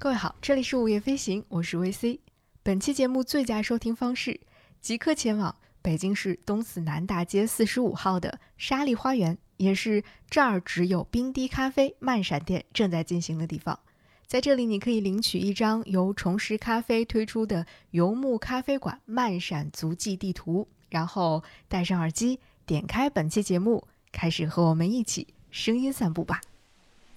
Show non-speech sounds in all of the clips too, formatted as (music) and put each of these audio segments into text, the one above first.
各位好，这里是午夜飞行，我是 VC。本期节目最佳收听方式，即刻前往北京市东四南大街四十五号的沙利花园，也是这儿只有冰滴咖啡慢闪店正在进行的地方。在这里，你可以领取一张由重拾咖啡推出的游牧咖啡馆慢闪足迹地图，然后戴上耳机，点开本期节目，开始和我们一起声音散步吧。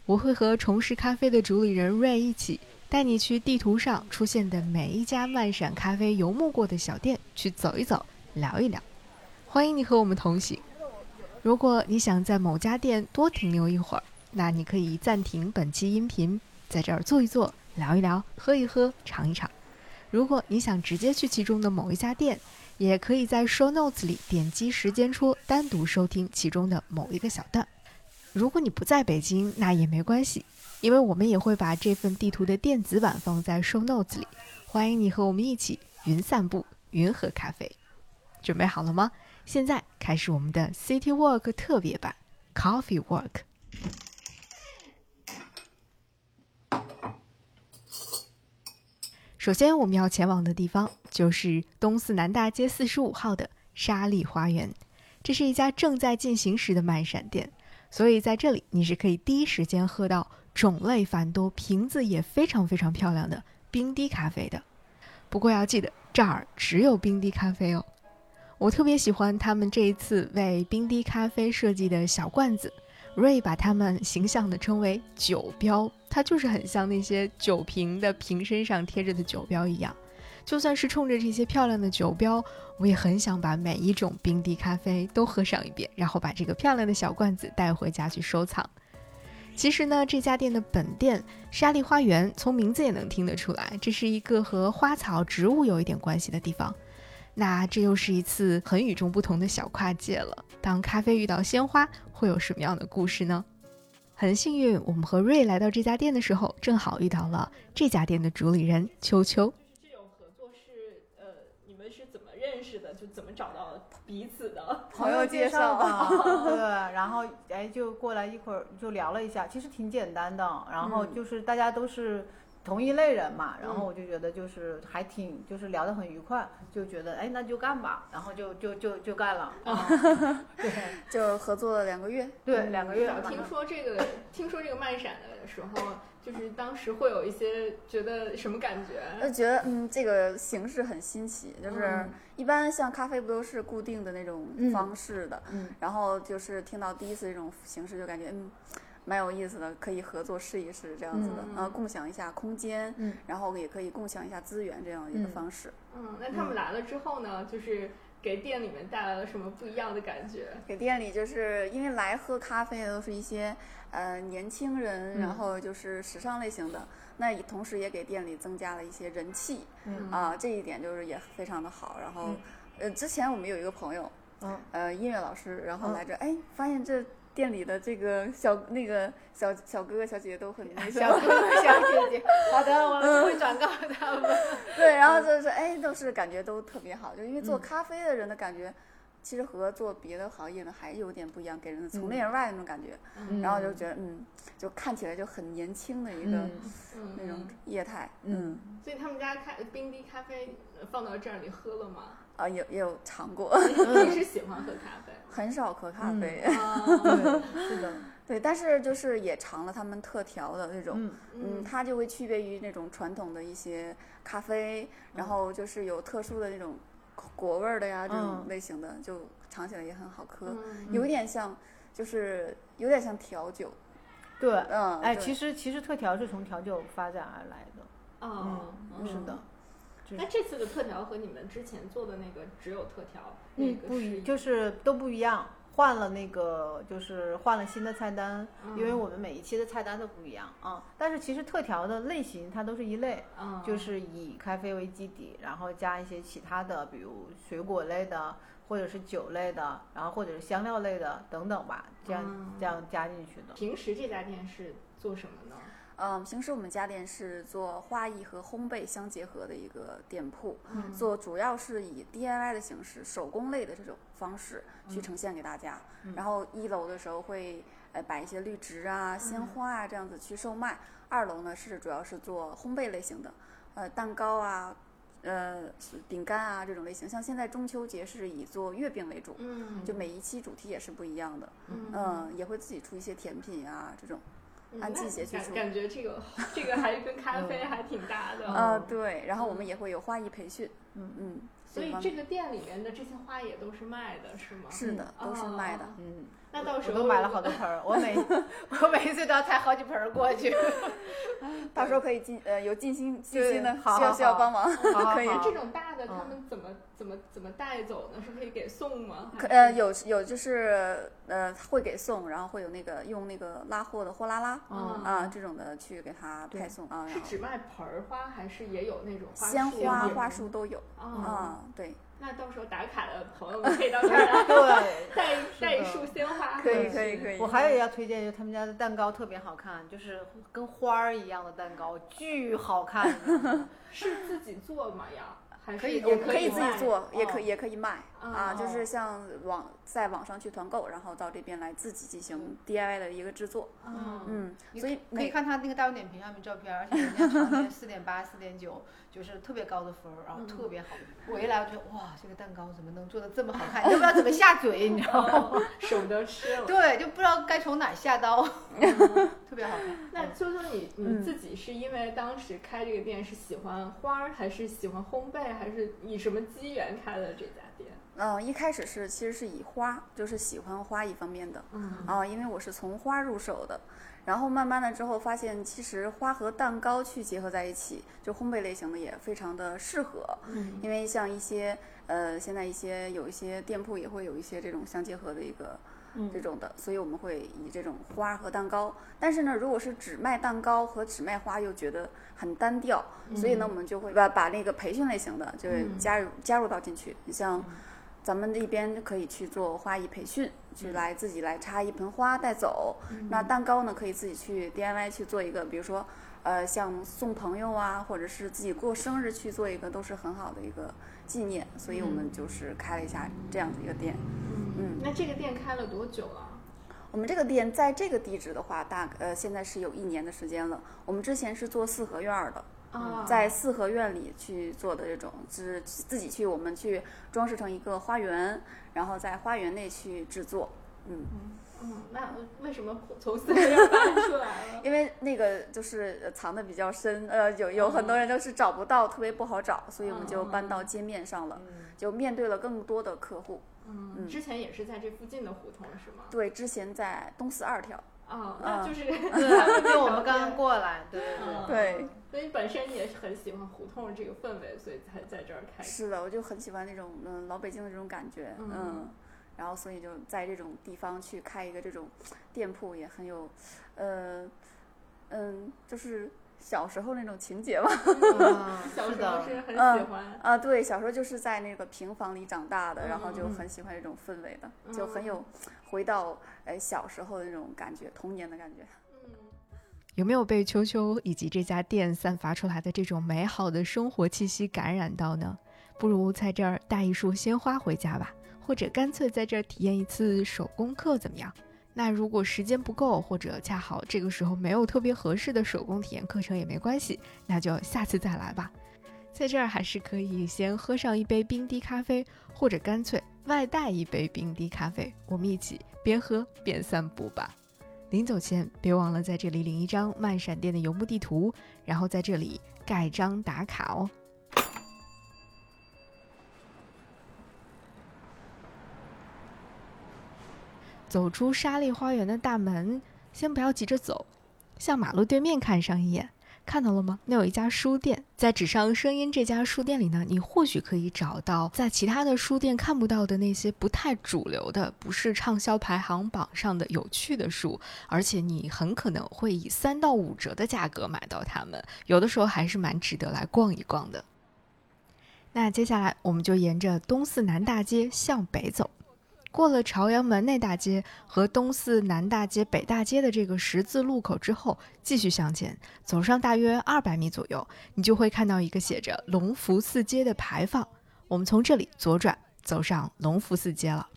我会和重拾咖啡的主理人 Ray 一起，带你去地图上出现的每一家漫闪咖啡游牧过的小店去走一走，聊一聊。欢迎你和我们同行。如果你想在某家店多停留一会儿，那你可以暂停本期音频。在这儿坐一坐，聊一聊，喝一喝，尝一尝。如果你想直接去其中的某一家店，也可以在 Show Notes 里点击时间戳，单独收听其中的某一个小段。如果你不在北京，那也没关系，因为我们也会把这份地图的电子版放在 Show Notes 里。欢迎你和我们一起云散步，云喝咖啡。准备好了吗？现在开始我们的 City Walk 特别版 Coffee Walk。首先，我们要前往的地方就是东四南大街四十五号的沙利花园。这是一家正在进行时的慢闪店，所以在这里你是可以第一时间喝到种类繁多、瓶子也非常非常漂亮的冰滴咖啡的。不过要记得，这儿只有冰滴咖啡哦。我特别喜欢他们这一次为冰滴咖啡设计的小罐子。瑞把它们形象地称为酒标，它就是很像那些酒瓶的瓶身上贴着的酒标一样。就算是冲着这些漂亮的酒标，我也很想把每一种冰滴咖啡都喝上一遍，然后把这个漂亮的小罐子带回家去收藏。其实呢，这家店的本店沙利花园，从名字也能听得出来，这是一个和花草植物有一点关系的地方。那这又是一次很与众不同的小跨界了。当咖啡遇到鲜花，会有什么样的故事呢？很幸运，我们和瑞来到这家店的时候，正好遇到了这家店的主理人秋秋。这种合作是呃，你们是怎么认识的？就怎么找到彼此的？(laughs) 朋友介绍吧。(laughs) 对，然后哎，就过来一会儿就聊了一下，其实挺简单的。然后就是大家都是。同一类人嘛，然后我就觉得就是还挺就是聊得很愉快，就觉得哎那就干吧，然后就就就就干了，(laughs) 对，就合作了两个月，对，两个月。听说这个听说这个漫闪的时候，就是当时会有一些觉得什么感觉？就觉得嗯这个形式很新奇，就是一般像咖啡不都是固定的那种方式的，嗯，然后就是听到第一次这种形式就感觉嗯。蛮有意思的，可以合作试一试这样子的，呃，共享一下空间，嗯，然后也可以共享一下资源这样一个方式。嗯，那他们来了之后呢，就是给店里面带来了什么不一样的感觉？给店里就是因为来喝咖啡的都是一些呃年轻人，然后就是时尚类型的，那同时也给店里增加了一些人气，嗯啊，这一点就是也非常的好。然后，呃，之前我们有一个朋友，嗯，呃，音乐老师，然后来这，哎，发现这。店里的这个小那个小小哥哥小姐姐都很小哥哥小姐姐，(laughs) 好的，我们会转告他们。(laughs) 对，然后就是哎，都是感觉都特别好，就因为做咖啡的人的感觉，其实和做别的行业呢还有点不一样，给人的从内而外那种感觉。然后就觉得嗯，就看起来就很年轻的一个那种业态。嗯，所以他们家咖冰滴咖啡放到这儿，你喝了吗？啊，也也有尝过。(laughs) 你是喜欢喝咖啡？很少喝咖啡。(laughs) 对，是的，对，但是就是也尝了他们特调的那种，嗯嗯，它就会区别于那种传统的一些咖啡，然后就是有特殊的那种果味的呀，这种类型的，就尝起来也很好喝，有点像，就是有点像调酒。对，嗯，哎，其实其实特调是从调酒发展而来的。嗯，是的。那这次的特调和你们之前做的那个只有特调，嗯，不一，就是都不一样，换了那个，就是换了新的菜单，因为我们每一期的菜单都不一样啊。但是其实特调的类型它都是一类，就是以咖啡为基底，然后加一些其他的，比如水果类的，或者是酒类的，然后或者是香料类的等等吧，这样这样加进去的。平时这家店是做什么呢？嗯，平时我们家店是做花艺和烘焙相结合的一个店铺，做主要是以 DIY 的形式、手工类的这种方式去呈现给大家。然后一楼的时候会呃，摆一些绿植啊、鲜花啊这样子去售卖。二楼呢是主要是做烘焙类型的，呃，蛋糕啊。呃，饼干啊这种类型，像现在中秋节是以做月饼为主，嗯，就每一期主题也是不一样的，嗯，也会自己出一些甜品啊这种，按季节去出。感觉这个这个还跟咖啡还挺搭的。啊，对，然后我们也会有花艺培训，嗯嗯，所以这个店里面的这些花也都是卖的，是吗？是的，都是卖的，嗯。那到时候都买了好多盆儿，我每 (laughs) 我每一次都要抬好几盆儿过去。(laughs) 到时候可以尽呃有尽心尽心的需要需要帮忙，(laughs) 可以。这种大的他们怎么怎么怎么带走呢？是可以给送吗？可呃有有就是呃会给送，然后会有那个用那个拉货的货拉拉啊这种的去给他派送啊。是只卖盆儿花还是也有那种鲜花花束都有啊？对。那到时候打卡的朋友们 (laughs) 可以到这儿来，对，(laughs) 带带一束鲜花，可以可以可以。我还有要推荐，就他们家的蛋糕特别好看，就是跟花儿一样的蛋糕，巨好看。(laughs) 是自己做吗？要？可以，也可以自己做，也可以也可以卖啊，就是像网在网上去团购，然后到这边来自己进行 DIY 的一个制作。嗯，所以可以看他那个大众点评上面照片，而且人家常年四点八、四点九，就是特别高的分儿，然后特别好。我一来我觉得哇，这个蛋糕怎么能做的这么好看？你都不知道怎么下嘴，你知道吗？(laughs) 舍不得吃了。对，就不知道该从哪下刀，(laughs) 特别好看。那秋秋，你你自己是因为当时开这个店是喜欢花儿，还是喜欢烘焙？还是以什么机缘开的这家店？嗯，一开始是其实是以花，就是喜欢花一方面的。嗯啊，因为我是从花入手的，然后慢慢的之后发现，其实花和蛋糕去结合在一起，就烘焙类型的也非常的适合。嗯，因为像一些呃，现在一些有一些店铺也会有一些这种相结合的一个。这种的，所以我们会以这种花和蛋糕。但是呢，如果是只卖蛋糕和只卖花，又觉得很单调，所以呢，我们就会把把那个培训类型的，就是加入加入到进去。你像咱们那边可以去做花艺培训，去来自己来插一盆花带走。那蛋糕呢，可以自己去 DIY 去做一个，比如说呃，像送朋友啊，或者是自己过生日去做一个，都是很好的一个纪念。所以我们就是开了一下这样的一个店。嗯，那这个店开了多久了？我们这个店在这个地址的话，大呃现在是有一年的时间了。我们之前是做四合院的，在四合院里去做的这种，是自己去我们去装饰成一个花园，然后在花园内去制作。嗯嗯，那为什么从四合院搬出来了？(laughs) 因为那个就是藏的比较深，呃，有有很多人都是找不到，特别不好找，所以我们就搬到街面上了，就面对了更多的客户。嗯，之前也是在这附近的胡同是吗？对，之前在东四二条。哦，那就是 (laughs) (laughs) 对，就我们刚刚过来，对对对。所以本身也是很喜欢胡同这个氛围，所以才在这儿开。是的，我就很喜欢那种嗯老北京的这种感觉，嗯，然后所以就在这种地方去开一个这种店铺也很有，呃，嗯，就是。小时候那种情节吧，(laughs) 小时候是很喜欢啊，对，小时候就是在那个平房里长大的，然后就很喜欢这种氛围的，就很有回到哎小时候的那种感觉，童年的感觉。嗯，有没有被秋秋以及这家店散发出来的这种美好的生活气息感染到呢？不如在这儿带一束鲜花回家吧，或者干脆在这儿体验一次手工课，怎么样？那如果时间不够，或者恰好这个时候没有特别合适的手工体验课程也没关系，那就下次再来吧。在这儿还是可以先喝上一杯冰滴咖啡，或者干脆外带一杯冰滴咖啡，我们一起边喝边散步吧。临走前别忘了在这里领一张慢闪店的游牧地图，然后在这里盖章打卡哦。走出沙利花园的大门，先不要急着走，向马路对面看上一眼，看到了吗？那有一家书店，在纸上声音这家书店里呢，你或许可以找到在其他的书店看不到的那些不太主流的、不是畅销排行榜上的有趣的书，而且你很可能会以三到五折的价格买到它们，有的时候还是蛮值得来逛一逛的。那接下来我们就沿着东四南大街向北走。过了朝阳门内大街和东四南大街、北大街的这个十字路口之后，继续向前走上大约二百米左右，你就会看到一个写着“隆福寺街”的牌坊。我们从这里左转，走上隆福寺街了。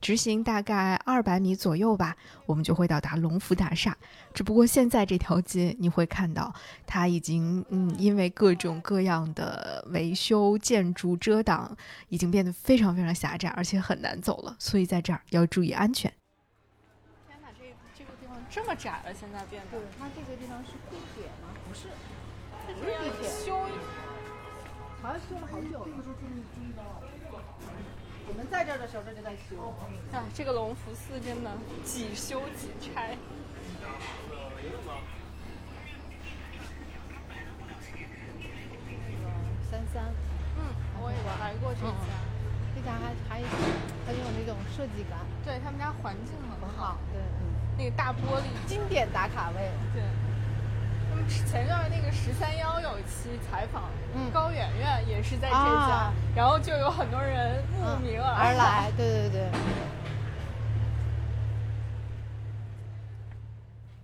直行大概二百米左右吧，我们就会到达龙福大厦。只不过现在这条街你会看到，它已经嗯，因为各种各样的维修、建筑遮挡，已经变得非常非常狭窄，而且很难走了。所以在这儿要注意安全。天哪，这这个地方这么窄了，现在变得？对，它这个地方是地铁吗？不是，不是地铁。修，好像修了好久了。我们在这儿的时候，这就在修。啊，这个隆福寺真的几修几拆。三三，嗯，我也来过这家，这家还还很有那种设计感。对他们家环境很好，对，嗯，那个大玻璃，经典打卡位。对。前段那个十三幺有一期采访，高圆圆也是在这家，然后就有很多人慕名而来。对对对。(laughs)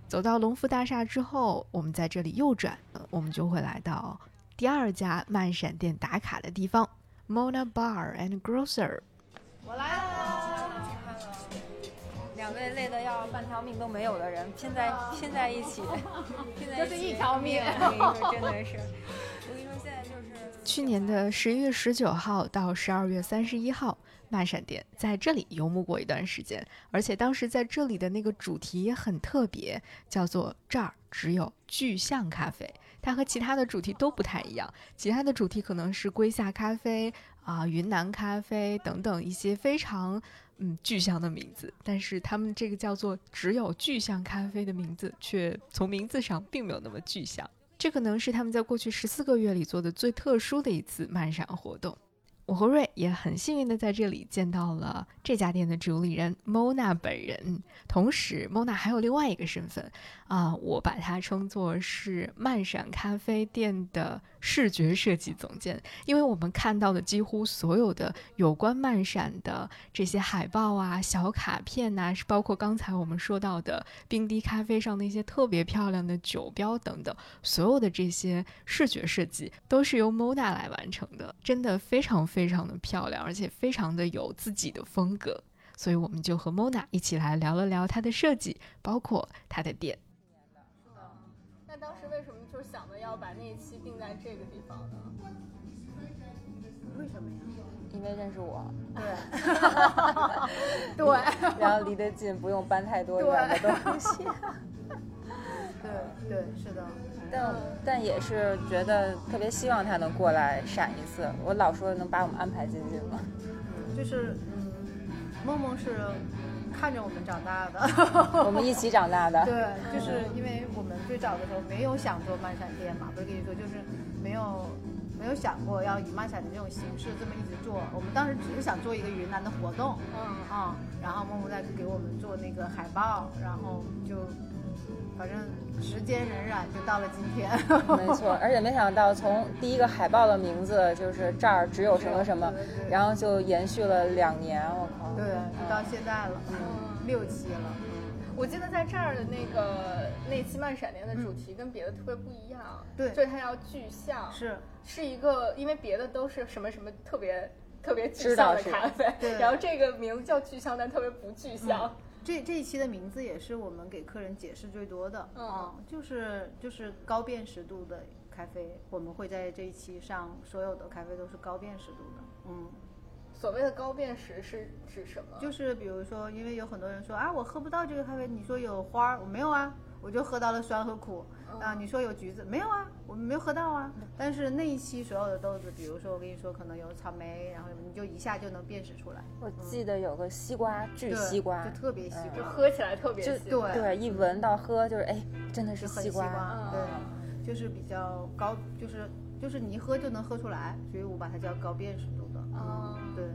走到龙福大厦之后，我们在这里右转，我们就会来到第二家慢闪店打卡的地方，Mona Bar and Grocer。我来了。两位累得要半条命都没有的人拼在拼在一起，拼在一起，(laughs) 就是一条命。(laughs) 真的是，我跟你说，现在就是去年的十一月十九号到十二月三十一号，漫闪店在这里游牧过一段时间，而且当时在这里的那个主题也很特别，叫做“这儿只有巨象咖啡”。它和其他的主题都不太一样，其他的主题可能是龟下咖啡啊、云南咖啡等等一些非常。嗯，巨象的名字，但是他们这个叫做“只有巨象咖啡”的名字，却从名字上并没有那么具象。这可能是他们在过去十四个月里做的最特殊的一次漫展活动。我和瑞也很幸运的在这里见到了这家店的主理人 Mona 本人，同时 Mona 还有另外一个身份啊，我把它称作是漫闪咖啡店的视觉设计总监，因为我们看到的几乎所有的有关漫闪的这些海报啊、小卡片呐，包括刚才我们说到的冰滴咖啡上那些特别漂亮的酒标等等，所有的这些视觉设计都是由 Mona 来完成的，真的非常。非常的漂亮，而且非常的有自己的风格，所以我们就和 Mona 一起来聊了聊它的设计，包括它的店。是的，那当时为什么就想着要把那一期定在这个地方呢？为什么呀？因为认识我。对。(laughs) 对。(laughs) 然后离得近，不用搬太多远的东西。(laughs) 对对，是的。但但也是觉得特别希望他能过来闪一次。我老说能把我们安排进去吗？就是嗯，梦梦是看着我们长大的，(laughs) 我们一起长大的。(laughs) 对，就是因为我们最早的时候没有想做漫闪店嘛，不是跟你说，就是没有没有想过要以漫闪的这种形式这么一直做。我们当时只是想做一个云南的活动，嗯啊，然后梦梦在给我们做那个海报，然后就。反正时间荏苒，就到了今天。(laughs) 没错，而且没想到从第一个海报的名字就是这儿只有什么什么，然后就延续了两年，我靠。对，到现在了，嗯，六期了。我记得在这儿的那个那期漫闪电的主题跟别的特别不一样，对，就是它要具象，是是一个，因为别的都是什么什么特别特别具象的咖啡，然后这个名字叫具象，但特别不具象。这这一期的名字也是我们给客人解释最多的，嗯，就是就是高辨识度的咖啡，我们会在这一期上所有的咖啡都是高辨识度的，嗯，所谓的高辨识是指什么？就是比如说，因为有很多人说啊，我喝不到这个咖啡，你说有花儿，我没有啊。我就喝到了酸和苦啊！你说有橘子没有啊？我们没有喝到啊。但是那一期所有的豆子，比如说我跟你说，可能有草莓，然后你就一下就能辨识出来。我记得有个西瓜，巨西瓜，就特别西瓜，喝起来特别就对对，一闻到喝就是哎，真的是西瓜，对，就是比较高，就是就是你一喝就能喝出来，所以我把它叫高辨识度的啊，对。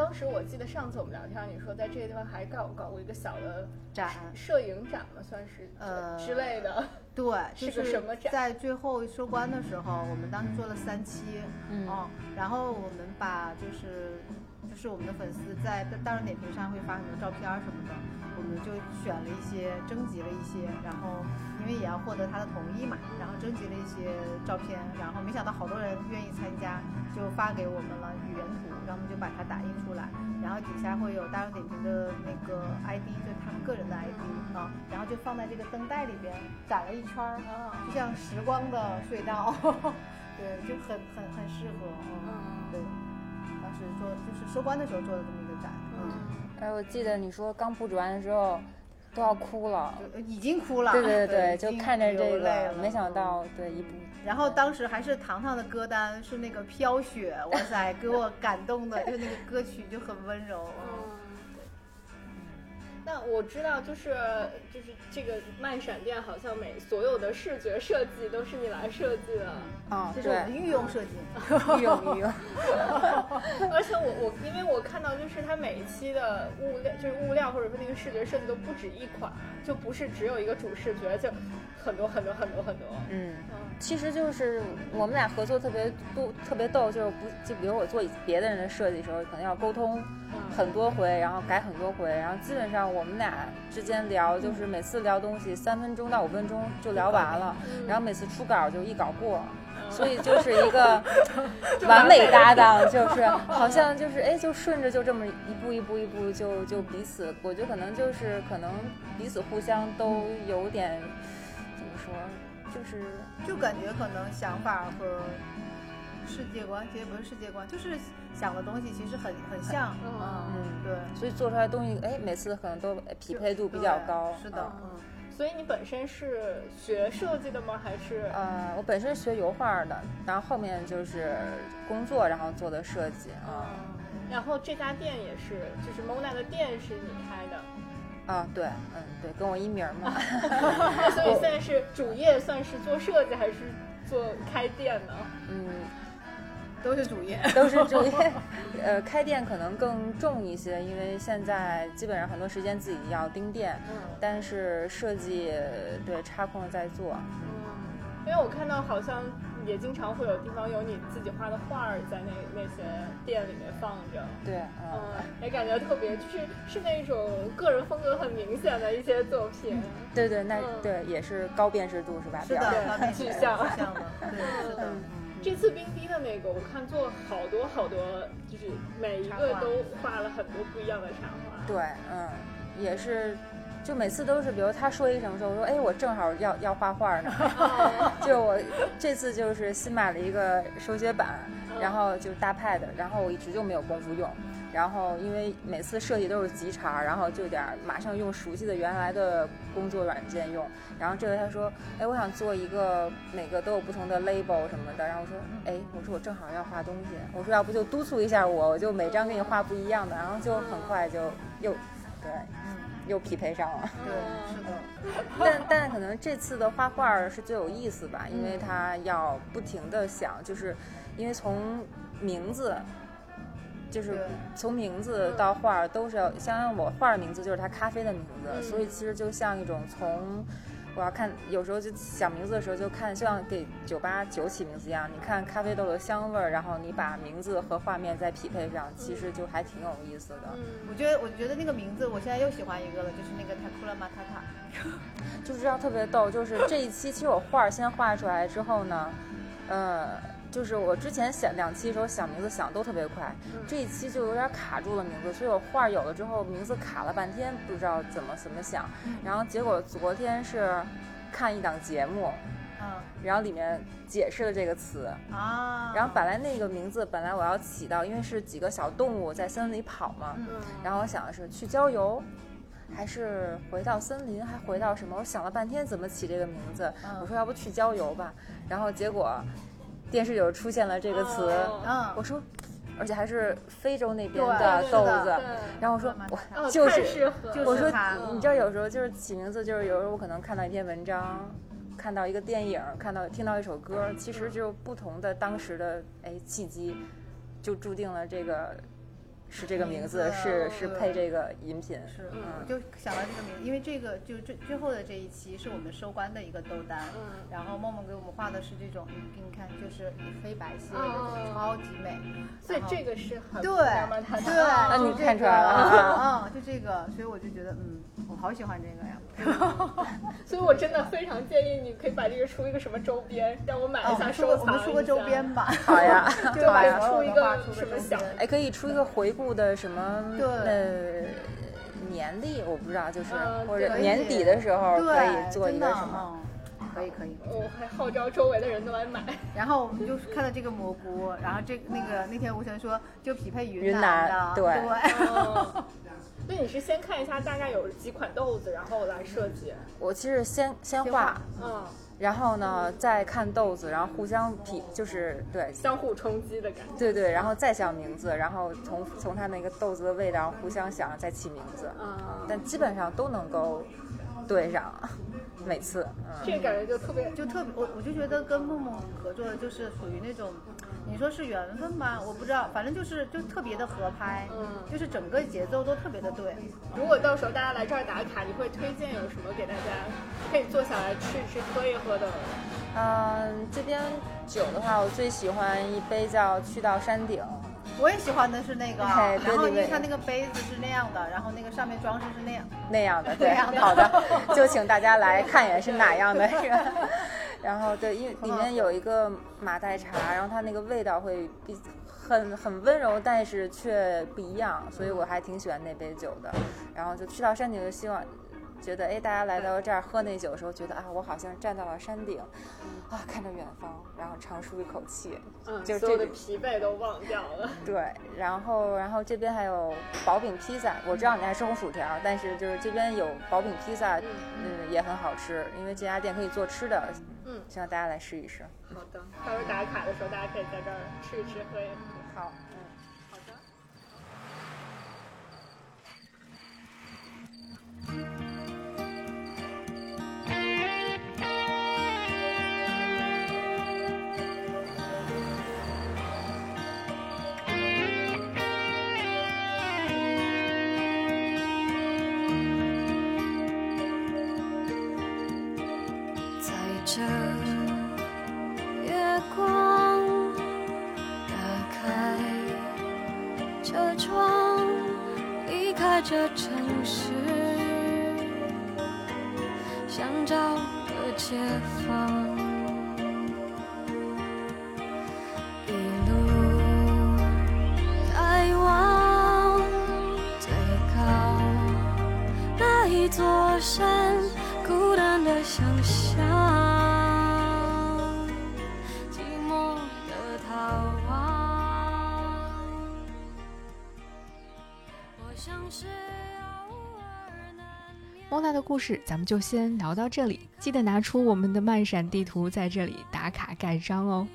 你当时我记得上次我们聊天，你说在这个地方还搞搞过一个小的展，摄影展嘛，算是呃之类的。对，是个什么展？在最后收官的时候，我们当时做了三期，嗯，然后我们把就是就是我们的粉丝在大众点评上会发很多照片什么的，我们就选了一些，征集了一些，然后因为也要获得他的同意嘛，然后征集了一些照片，然后没想到好多人愿意参加，就发给我们了语言图，然后我们就把它打印出来，然后底下会有大众点评的那个 ID，就是他们个人的 ID 啊，然后就放在这个灯带里边展了一圈儿，就像时光的隧道，(laughs) 对，就很很很适合，嗯，对。当时做就是收官的时候做的这么一个展，嗯，哎，我记得你说刚布置完的时候都要哭了，已经哭了，对对对，就看着这个，没想到对一部，然后当时还是糖糖的歌单是那个飘雪，哇塞，给我感动的，就那个歌曲就很温柔。(laughs) 那我知道，就是就是这个慢闪电，好像每所有的视觉设计都是你来设计的啊，就是我们御用设计，(laughs) 御用御用。而且我我因为我看到，就是它每一期的物料，就是物料或者说那个视觉设计都不止一款，就不是只有一个主视觉，就很多很多很多很多。嗯，其实就是我们俩合作特别多，特别逗，就是不就比如我做别的人的设计的时候，可能要沟通很多回，然后改很多回，然后基本上我。们俩之间聊，就是每次聊东西三分钟到五分钟就聊完了，然后每次出稿就一稿过，所以就是一个 (laughs) 完美搭档，就是 (laughs) 好像就是哎，就顺着就这么一步一步一步就就彼此，我觉得可能就是可能彼此互相都有点怎么说，就是就感觉可能想法和。世界观其实不是世界观，就是想的东西其实很很像，嗯嗯，对，所以做出来东西，哎，每次可能都匹配度比较高。是的，嗯。所以你本身是学设计的吗？还是？呃，我本身学油画的，然后后面就是工作，然后做的设计啊。然后这家店也是，就是 Mona 的店是你开的。啊，对，嗯，对，跟我一名嘛。(laughs) 所以现在是主业算是做设计还是做开店呢？嗯。都是主业，(laughs) 都是主业。呃，开店可能更重一些，因为现在基本上很多时间自己要盯店。嗯。但是设计，对插空在做。嗯。因为我看到好像也经常会有地方有你自己画的画儿在那那些店里面放着。对。嗯。也感觉特别，就是是那种个人风格很明显的一些作品。对对，那对也是高辨识度是吧？是的，具象。具象的。对，是的。这次冰滴的那个，我看做了好多好多，就是每一个都画了很多不一样的插画。对，嗯，也是，就每次都是，比如他说一什么时候，我说，哎，我正好要要画画呢。(laughs) 就我这次就是新买了一个手写板，然后就是大 pad，然后我一直就没有功夫用。然后因为每次设计都是急茬，然后就点马上用熟悉的原来的工作软件用。然后这回他说，哎，我想做一个每个都有不同的 label 什么的。然后我说，哎，我说我正好要画东西，我说要不就督促一下我，我就每张给你画不一样的。然后就很快就又对，又匹配上了。对，是的。但但可能这次的画画是最有意思吧，因为他要不停的想，就是因为从名字。就是从名字到画都是要，像我画的名字就是它咖啡的名字，所以其实就像一种从我要看，有时候就想名字的时候就看，就像给酒吧酒起名字一样，你看咖啡豆的香味儿，然后你把名字和画面再匹配上，其实就还挺有意思的。我觉得我觉得那个名字，我现在又喜欢一个了，就是那个塔库拉马塔塔，(laughs) 就是这样特别逗。就是这一期其实我画先画出来之后呢，呃。就是我之前想两期的时候想名字想都特别快，这一期就有点卡住了名字，所以我画有了之后名字卡了半天，不知道怎么怎么想。然后结果昨天是看一档节目，嗯，然后里面解释了这个词啊，然后本来那个名字本来我要起到，因为是几个小动物在森林里跑嘛，嗯然后我想的是去郊游，还是回到森林，还回到什么？我想了半天怎么起这个名字，我说要不去郊游吧，然后结果。电视有出现了这个词，嗯，我说，而且还是非洲那边的豆子，然后我说我就是，我说你知道有时候就是起名字，就是有时候我可能看到一篇文章，看到一个电影，看到听到一首歌，其实就不同的当时的哎契机，就注定了这个是这个名字，是是配这个饮品。是，嗯，就想到这个名字，因为这个就最最后的这一期是我们收官的一个豆单，嗯，然后梦梦给我们画的是这种，给你看，就是黑白系列的，超级美。所以这个是很对对，那你看出来了，嗯，(laughs) 就这个，所以我就觉得，嗯，我好喜欢这个呀。(laughs) 所以我真的非常建议你可以把这个出一个什么周边，让我买一下收藏我们出个周边吧。(laughs) 好呀，就把出一个什么小，哎，可以出一个回顾的什么呃年历，我不知道，就是或者年底的时候可以做一个什么。可以可以，我还号召周围的人都来买。然后我们就看到这个蘑菇，然后这那个那天吴晨说就匹配云南的，对。那你是先看一下大概有几款豆子，然后来设计？我其实先先画，嗯，然后呢再看豆子，然后互相匹，就是对相互冲击的感觉。对对，然后再想名字，然后从从它那个豆子的味道互相想再起名字，嗯，但基本上都能够对上。(laughs) 每次，嗯这个感觉就特别，就特别，我我就觉得跟梦梦合作就是属于那种，你说是缘分吗？我不知道，反正就是就特别的合拍，嗯，就是整个节奏都特别的对。如果到时候大家来这儿打卡，你会推荐有什么给大家可以坐下来吃一吃、喝一喝的？嗯，这边酒的话，我最喜欢一杯叫去到山顶。我也喜欢的是那个，然后因为它那个杯子是那样的，然后那个上面装饰是那样那样的，(laughs) 对，好的，(laughs) 就请大家来看一眼是哪样的，是吧？然后对，因为里面有一个马黛茶，然后它那个味道会比很很温柔，但是却不一样，所以我还挺喜欢那杯酒的。然后就去到山顶，就希望。觉得哎，大家来到这儿喝那酒的时候，觉得啊，我好像站到了山顶，啊，看着远方，然后长舒一口气，嗯，就所有的疲惫都忘掉了。(laughs) 对，然后然后这边还有薄饼披萨，我知道你爱吃红薯条，但是就是这边有薄饼披萨，嗯，也很好吃，因为这家店可以做吃的，嗯，希望大家来试一试。好的，到时候打卡的时候，大家可以在这儿吃一吃，喝一喝。好。这故事，咱们就先聊到这里。记得拿出我们的漫闪地图，在这里打卡盖章哦。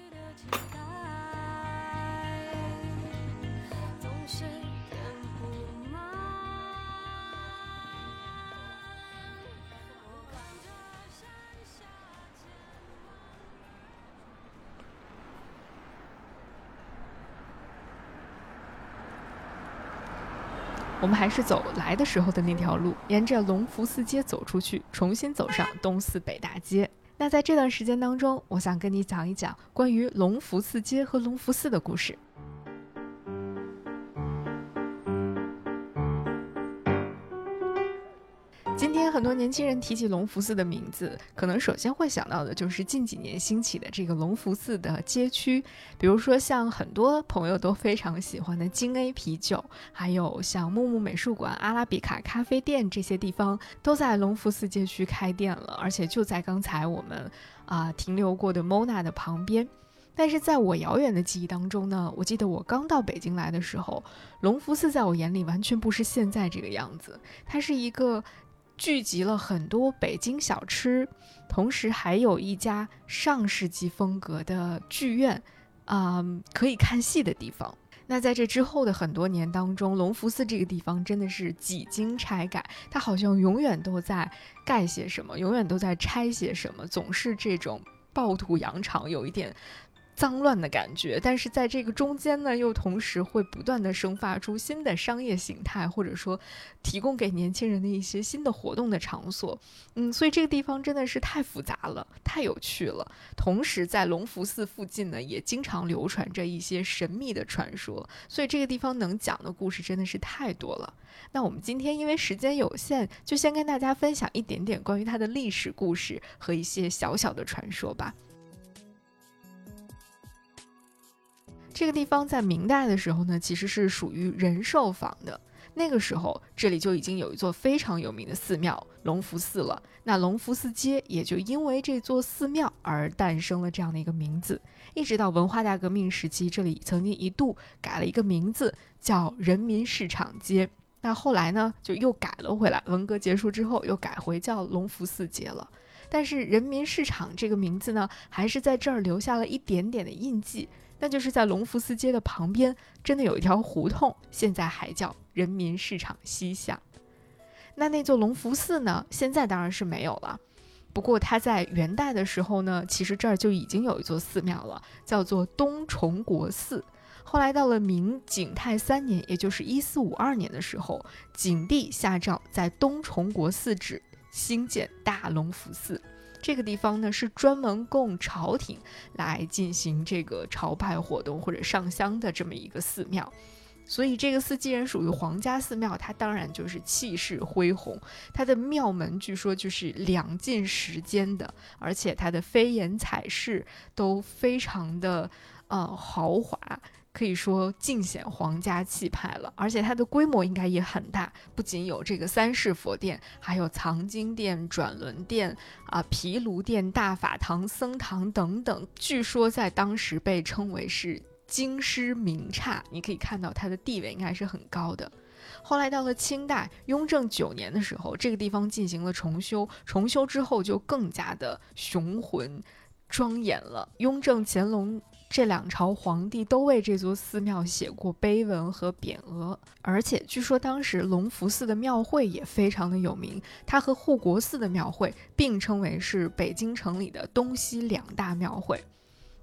还是走来的时候的那条路，沿着隆福寺街走出去，重新走上东四北大街。那在这段时间当中，我想跟你讲一讲关于隆福寺街和隆福寺的故事。很多年轻人提起隆福寺的名字，可能首先会想到的就是近几年兴起的这个隆福寺的街区，比如说像很多朋友都非常喜欢的金 A 啤酒，还有像木木美术馆、阿拉比卡咖啡店这些地方，都在隆福寺街区开店了，而且就在刚才我们啊停留过的 Mona 的旁边。但是在我遥远的记忆当中呢，我记得我刚到北京来的时候，隆福寺在我眼里完全不是现在这个样子，它是一个。聚集了很多北京小吃，同时还有一家上世纪风格的剧院，啊，可以看戏的地方。那在这之后的很多年当中，隆福寺这个地方真的是几经拆改，它好像永远都在盖些什么，永远都在拆些什么，总是这种暴土扬长，有一点脏乱的感觉，但是在这个中间呢，又同时会不断的生发出新的商业形态，或者说提供给年轻人的一些新的活动的场所。嗯，所以这个地方真的是太复杂了，太有趣了。同时，在隆福寺附近呢，也经常流传着一些神秘的传说，所以这个地方能讲的故事真的是太多了。那我们今天因为时间有限，就先跟大家分享一点点关于它的历史故事和一些小小的传说吧。这个地方在明代的时候呢，其实是属于仁寿坊的。那个时候，这里就已经有一座非常有名的寺庙——隆福寺了。那隆福寺街也就因为这座寺庙而诞生了这样的一个名字。一直到文化大革命时期，这里曾经一度改了一个名字，叫人民市场街。那后来呢，就又改了回来。文革结束之后，又改回叫隆福寺街了。但是人民市场这个名字呢，还是在这儿留下了一点点的印记。那就是在隆福寺街的旁边，真的有一条胡同，现在还叫人民市场西巷。那那座隆福寺呢？现在当然是没有了。不过它在元代的时候呢，其实这儿就已经有一座寺庙了，叫做东崇国寺。后来到了明景泰三年，也就是一四五二年的时候，景帝下诏在东崇国寺址兴建大隆福寺。这个地方呢是专门供朝廷来进行这个朝拜活动或者上香的这么一个寺庙，所以这个寺既然属于皇家寺庙，它当然就是气势恢宏。它的庙门据说就是两进十间的，而且它的飞檐彩饰都非常的呃豪华。可以说尽显皇家气派了，而且它的规模应该也很大，不仅有这个三世佛殿，还有藏经殿、转轮殿啊、毗卢殿、大法堂、僧堂等等。据说在当时被称为是京师名刹，你可以看到它的地位应该是很高的。后来到了清代雍正九年的时候，这个地方进行了重修，重修之后就更加的雄浑庄严了。雍正、乾隆。这两朝皇帝都为这座寺庙写过碑文和匾额，而且据说当时隆福寺的庙会也非常的有名，它和护国寺的庙会并称为是北京城里的东西两大庙会。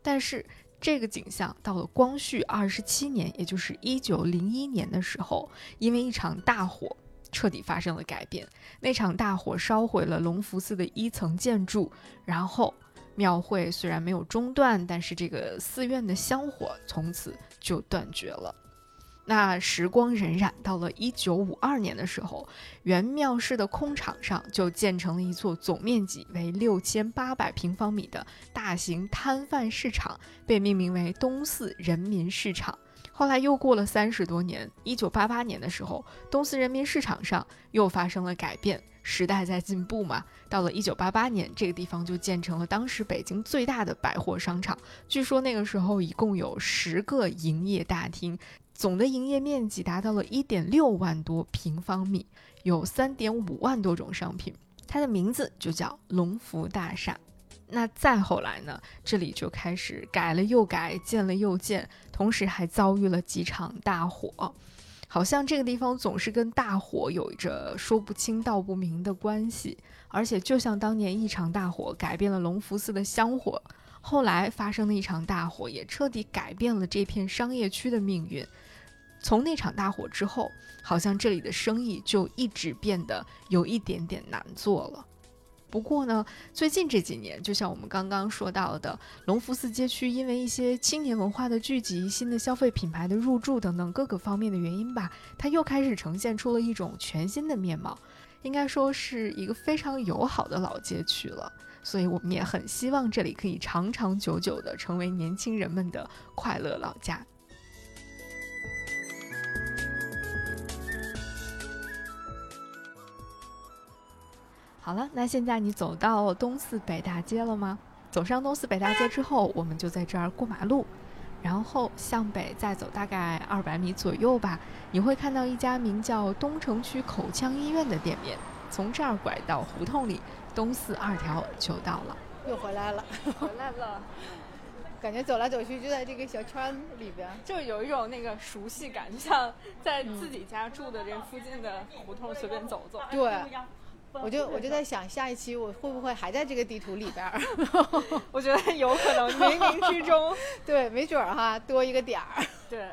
但是这个景象到了光绪二十七年，也就是一九零一年的时候，因为一场大火彻底发生了改变。那场大火烧毁了隆福寺的一层建筑，然后。庙会虽然没有中断，但是这个寺院的香火从此就断绝了。那时光荏苒，到了一九五二年的时候，原庙市的空场上就建成了一座总面积为六千八百平方米的大型摊贩市场，被命名为东寺人民市场。后来又过了三十多年，一九八八年的时候，东寺人民市场上又发生了改变。时代在进步嘛，到了一九八八年，这个地方就建成了当时北京最大的百货商场。据说那个时候一共有十个营业大厅，总的营业面积达到了一点六万多平方米，有三点五万多种商品。它的名字就叫龙福大厦。那再后来呢，这里就开始改了又改，建了又建，同时还遭遇了几场大火。好像这个地方总是跟大火有着说不清道不明的关系，而且就像当年一场大火改变了隆福寺的香火，后来发生的一场大火也彻底改变了这片商业区的命运。从那场大火之后，好像这里的生意就一直变得有一点点难做了。不过呢，最近这几年，就像我们刚刚说到的，隆福寺街区因为一些青年文化的聚集、新的消费品牌的入驻等等各个方面的原因吧，它又开始呈现出了一种全新的面貌，应该说是一个非常友好的老街区了。所以我们也很希望这里可以长长久久的成为年轻人们的快乐老家。好了，那现在你走到东四北大街了吗？走上东四北大街之后，我们就在这儿过马路，然后向北再走大概二百米左右吧，你会看到一家名叫东城区口腔医院的店面。从这儿拐到胡同里，东四二条就到了。又回来了，回来了，感觉走来走去就在这个小圈里边，就有一种那个熟悉感，就像在自己家住的这附近的胡同随便走走。对。我就我就在想，下一期我会不会还在这个地图里边儿？(laughs) (laughs) 我觉得有可能，冥冥之中，(laughs) 对，没准儿哈，多一个点儿。对。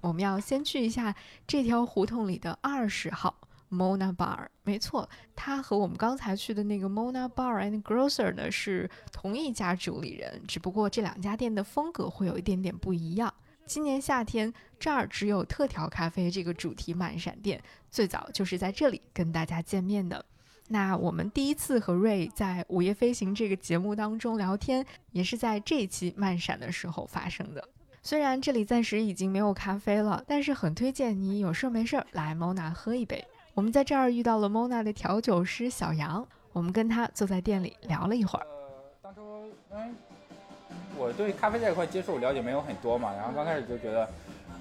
我们要先去一下这条胡同里的二十号 Mona Bar。没错，它和我们刚才去的那个 Mona Bar and Grocer 呢是同一家主理人，只不过这两家店的风格会有一点点不一样。今年夏天这儿只有特调咖啡这个主题漫闪店，最早就是在这里跟大家见面的。那我们第一次和瑞在《午夜飞行》这个节目当中聊天，也是在这一期漫闪的时候发生的。虽然这里暂时已经没有咖啡了，但是很推荐你有事儿没事儿来 Mona 喝一杯。我们在这儿遇到了 Mona 的调酒师小杨，我们跟他坐在店里聊了一会儿。呃，当初因为我对咖啡这一块接触了解没有很多嘛，然后刚开始就觉得，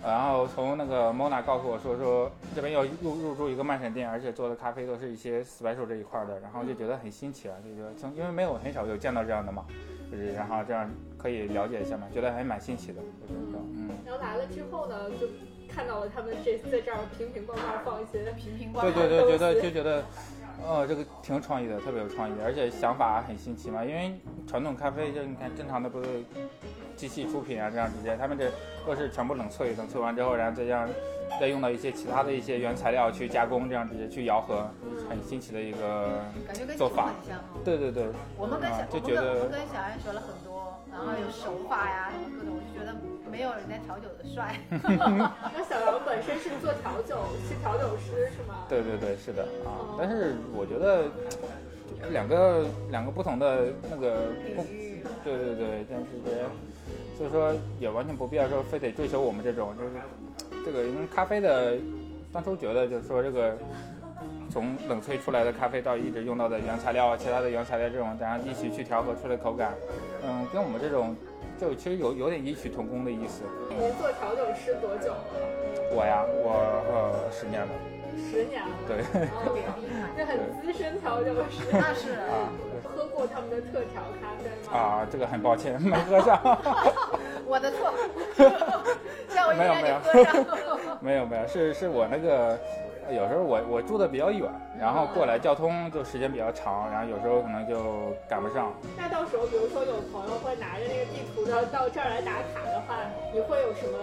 然后从那个 Mona 告诉我说说这边要入入驻一个慢闪店，而且做的咖啡都是一些 special 这一块的，然后就觉得很新奇啊，就觉得从因为没有很少有见到这样的嘛，就是然后这样可以了解一下嘛，觉得还蛮新奇的，我觉得，嗯。然后来了之后呢，就看到了他们这在这儿瓶瓶罐罐放一些瓶瓶罐罐对。对对，觉得就觉得，呃，这个挺有创意的，特别有创意，而且想法很新奇嘛。因为传统咖啡就你看正常的不是机器出品啊，这样直接，他们这都是全部冷萃，冷萃完之后，然后再这样再用到一些其他的一些原材料去加工，这样直接去摇和，很新奇的一个感觉跟做法很像哈。对对对，我们跟小啊就我们跟我们跟小安学了很多，然后有手法呀什么各种，我就觉得没有人家调酒的帅。(laughs) 那小杨本身是做调酒，是调酒师是吗？对对对，是的啊。但是我觉得两个两个不同的那个工，对对对，但是这所以说也完全不必要说非得追求我们这种，就是这个因为咖啡的，当初觉得就是说这个从冷萃出来的咖啡到一直用到的原材料啊，其他的原材料这种，然后一起去调和出来的口感，嗯，跟我们这种就其实有有点异曲同工的意思。您做调酒师多久了？我呀，我呃十年了，十年了。对哦，(laughs) 这很资深调酒师。(laughs) 那是啊。喝过他们的特调咖啡吗？啊，这个很抱歉没喝上。(laughs) 我的错，下回应没有没有该给喝上。没有没有，是是我那个，有时候我我住的比较远，然后过来交通就时间比较长，然后有时候可能就赶不上。那到时候，比如说有朋友会拿着那个地图到到这儿来打卡的话，你会有什么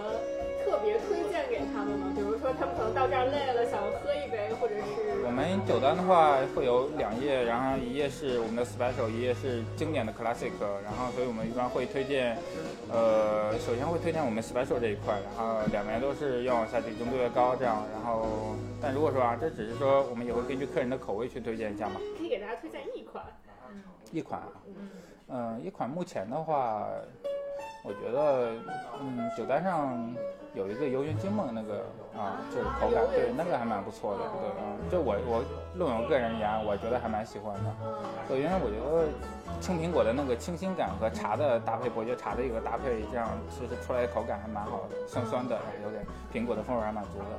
特别推荐给他们吗？比如说他们可能到这儿累了，想喝一杯，或者是我们酒单的话会有两页，然后一页是我们的 special，一页是经典的 classic，然后所以我们一般会推荐，呃，首先会推荐我们 special 这一块，然后两边都是越往下比重度越高这样，然后但如果说啊，这只是说我们也会根据客人的口味去推荐一下嘛。可以给大家推荐一款。一款，嗯，一款目前的话，我觉得，嗯，酒单上有一个游园惊梦那个啊，就是口感，对，那个还蛮不错的，对啊，就我我论我个人而言，我觉得还蛮喜欢的，对，因为我觉得青苹果的那个清新感和茶的搭配，伯爵茶的一个搭配，这样其实出来的口感还蛮好的，酸酸的，有点苹果的风味还蛮足的，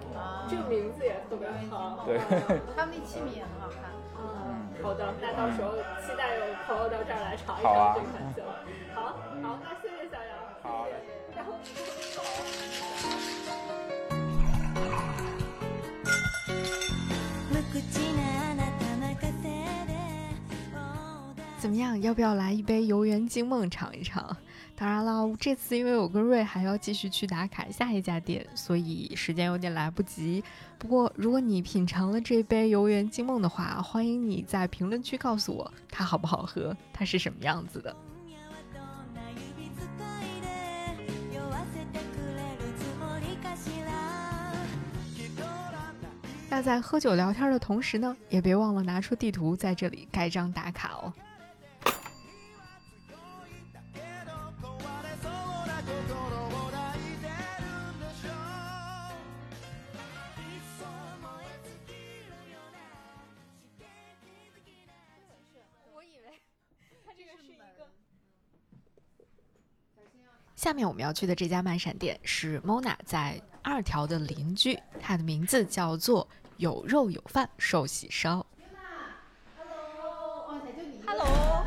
这个名字也特别好。(laughs) 对，他们那器皿也很好看。嗯，好的，那到时候期待有朋友到这儿来尝一好啊尝这款酒。好，好，那谢谢小杨。好嘞。然后。怎么样？要不要来一杯游园惊梦尝一尝？当然了，这次因为我跟瑞还要继续去打卡下一家店，所以时间有点来不及。不过，如果你品尝了这杯游园惊梦的话，欢迎你在评论区告诉我它好不好喝，它是什么样子的。那在喝酒聊天的同时呢，也别忘了拿出地图，在这里盖章打卡哦。我以为这个是一个。下面我们要去的这家漫闪店是 Mona 在二条的邻居，它的名字叫做有肉有饭寿喜烧。Hello，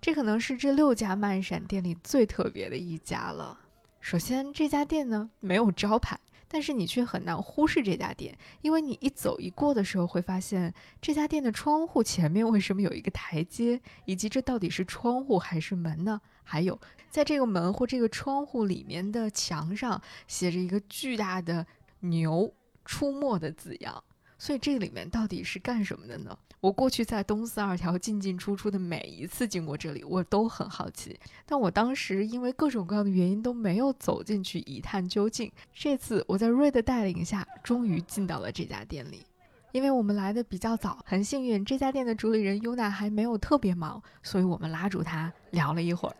这可能是这六家漫闪店里最特别的一家了。首先，这家店呢没有招牌，但是你却很难忽视这家店，因为你一走一过的时候会发现这家店的窗户前面为什么有一个台阶，以及这到底是窗户还是门呢？还有，在这个门或这个窗户里面的墙上写着一个巨大的“牛出没”的字样，所以这里面到底是干什么的呢？我过去在东四二条进进出出的每一次经过这里，我都很好奇，但我当时因为各种各样的原因都没有走进去一探究竟。这次我在瑞的带领下，终于进到了这家店里。因为我们来的比较早，很幸运这家店的主理人优娜还没有特别忙，所以我们拉住她聊了一会儿。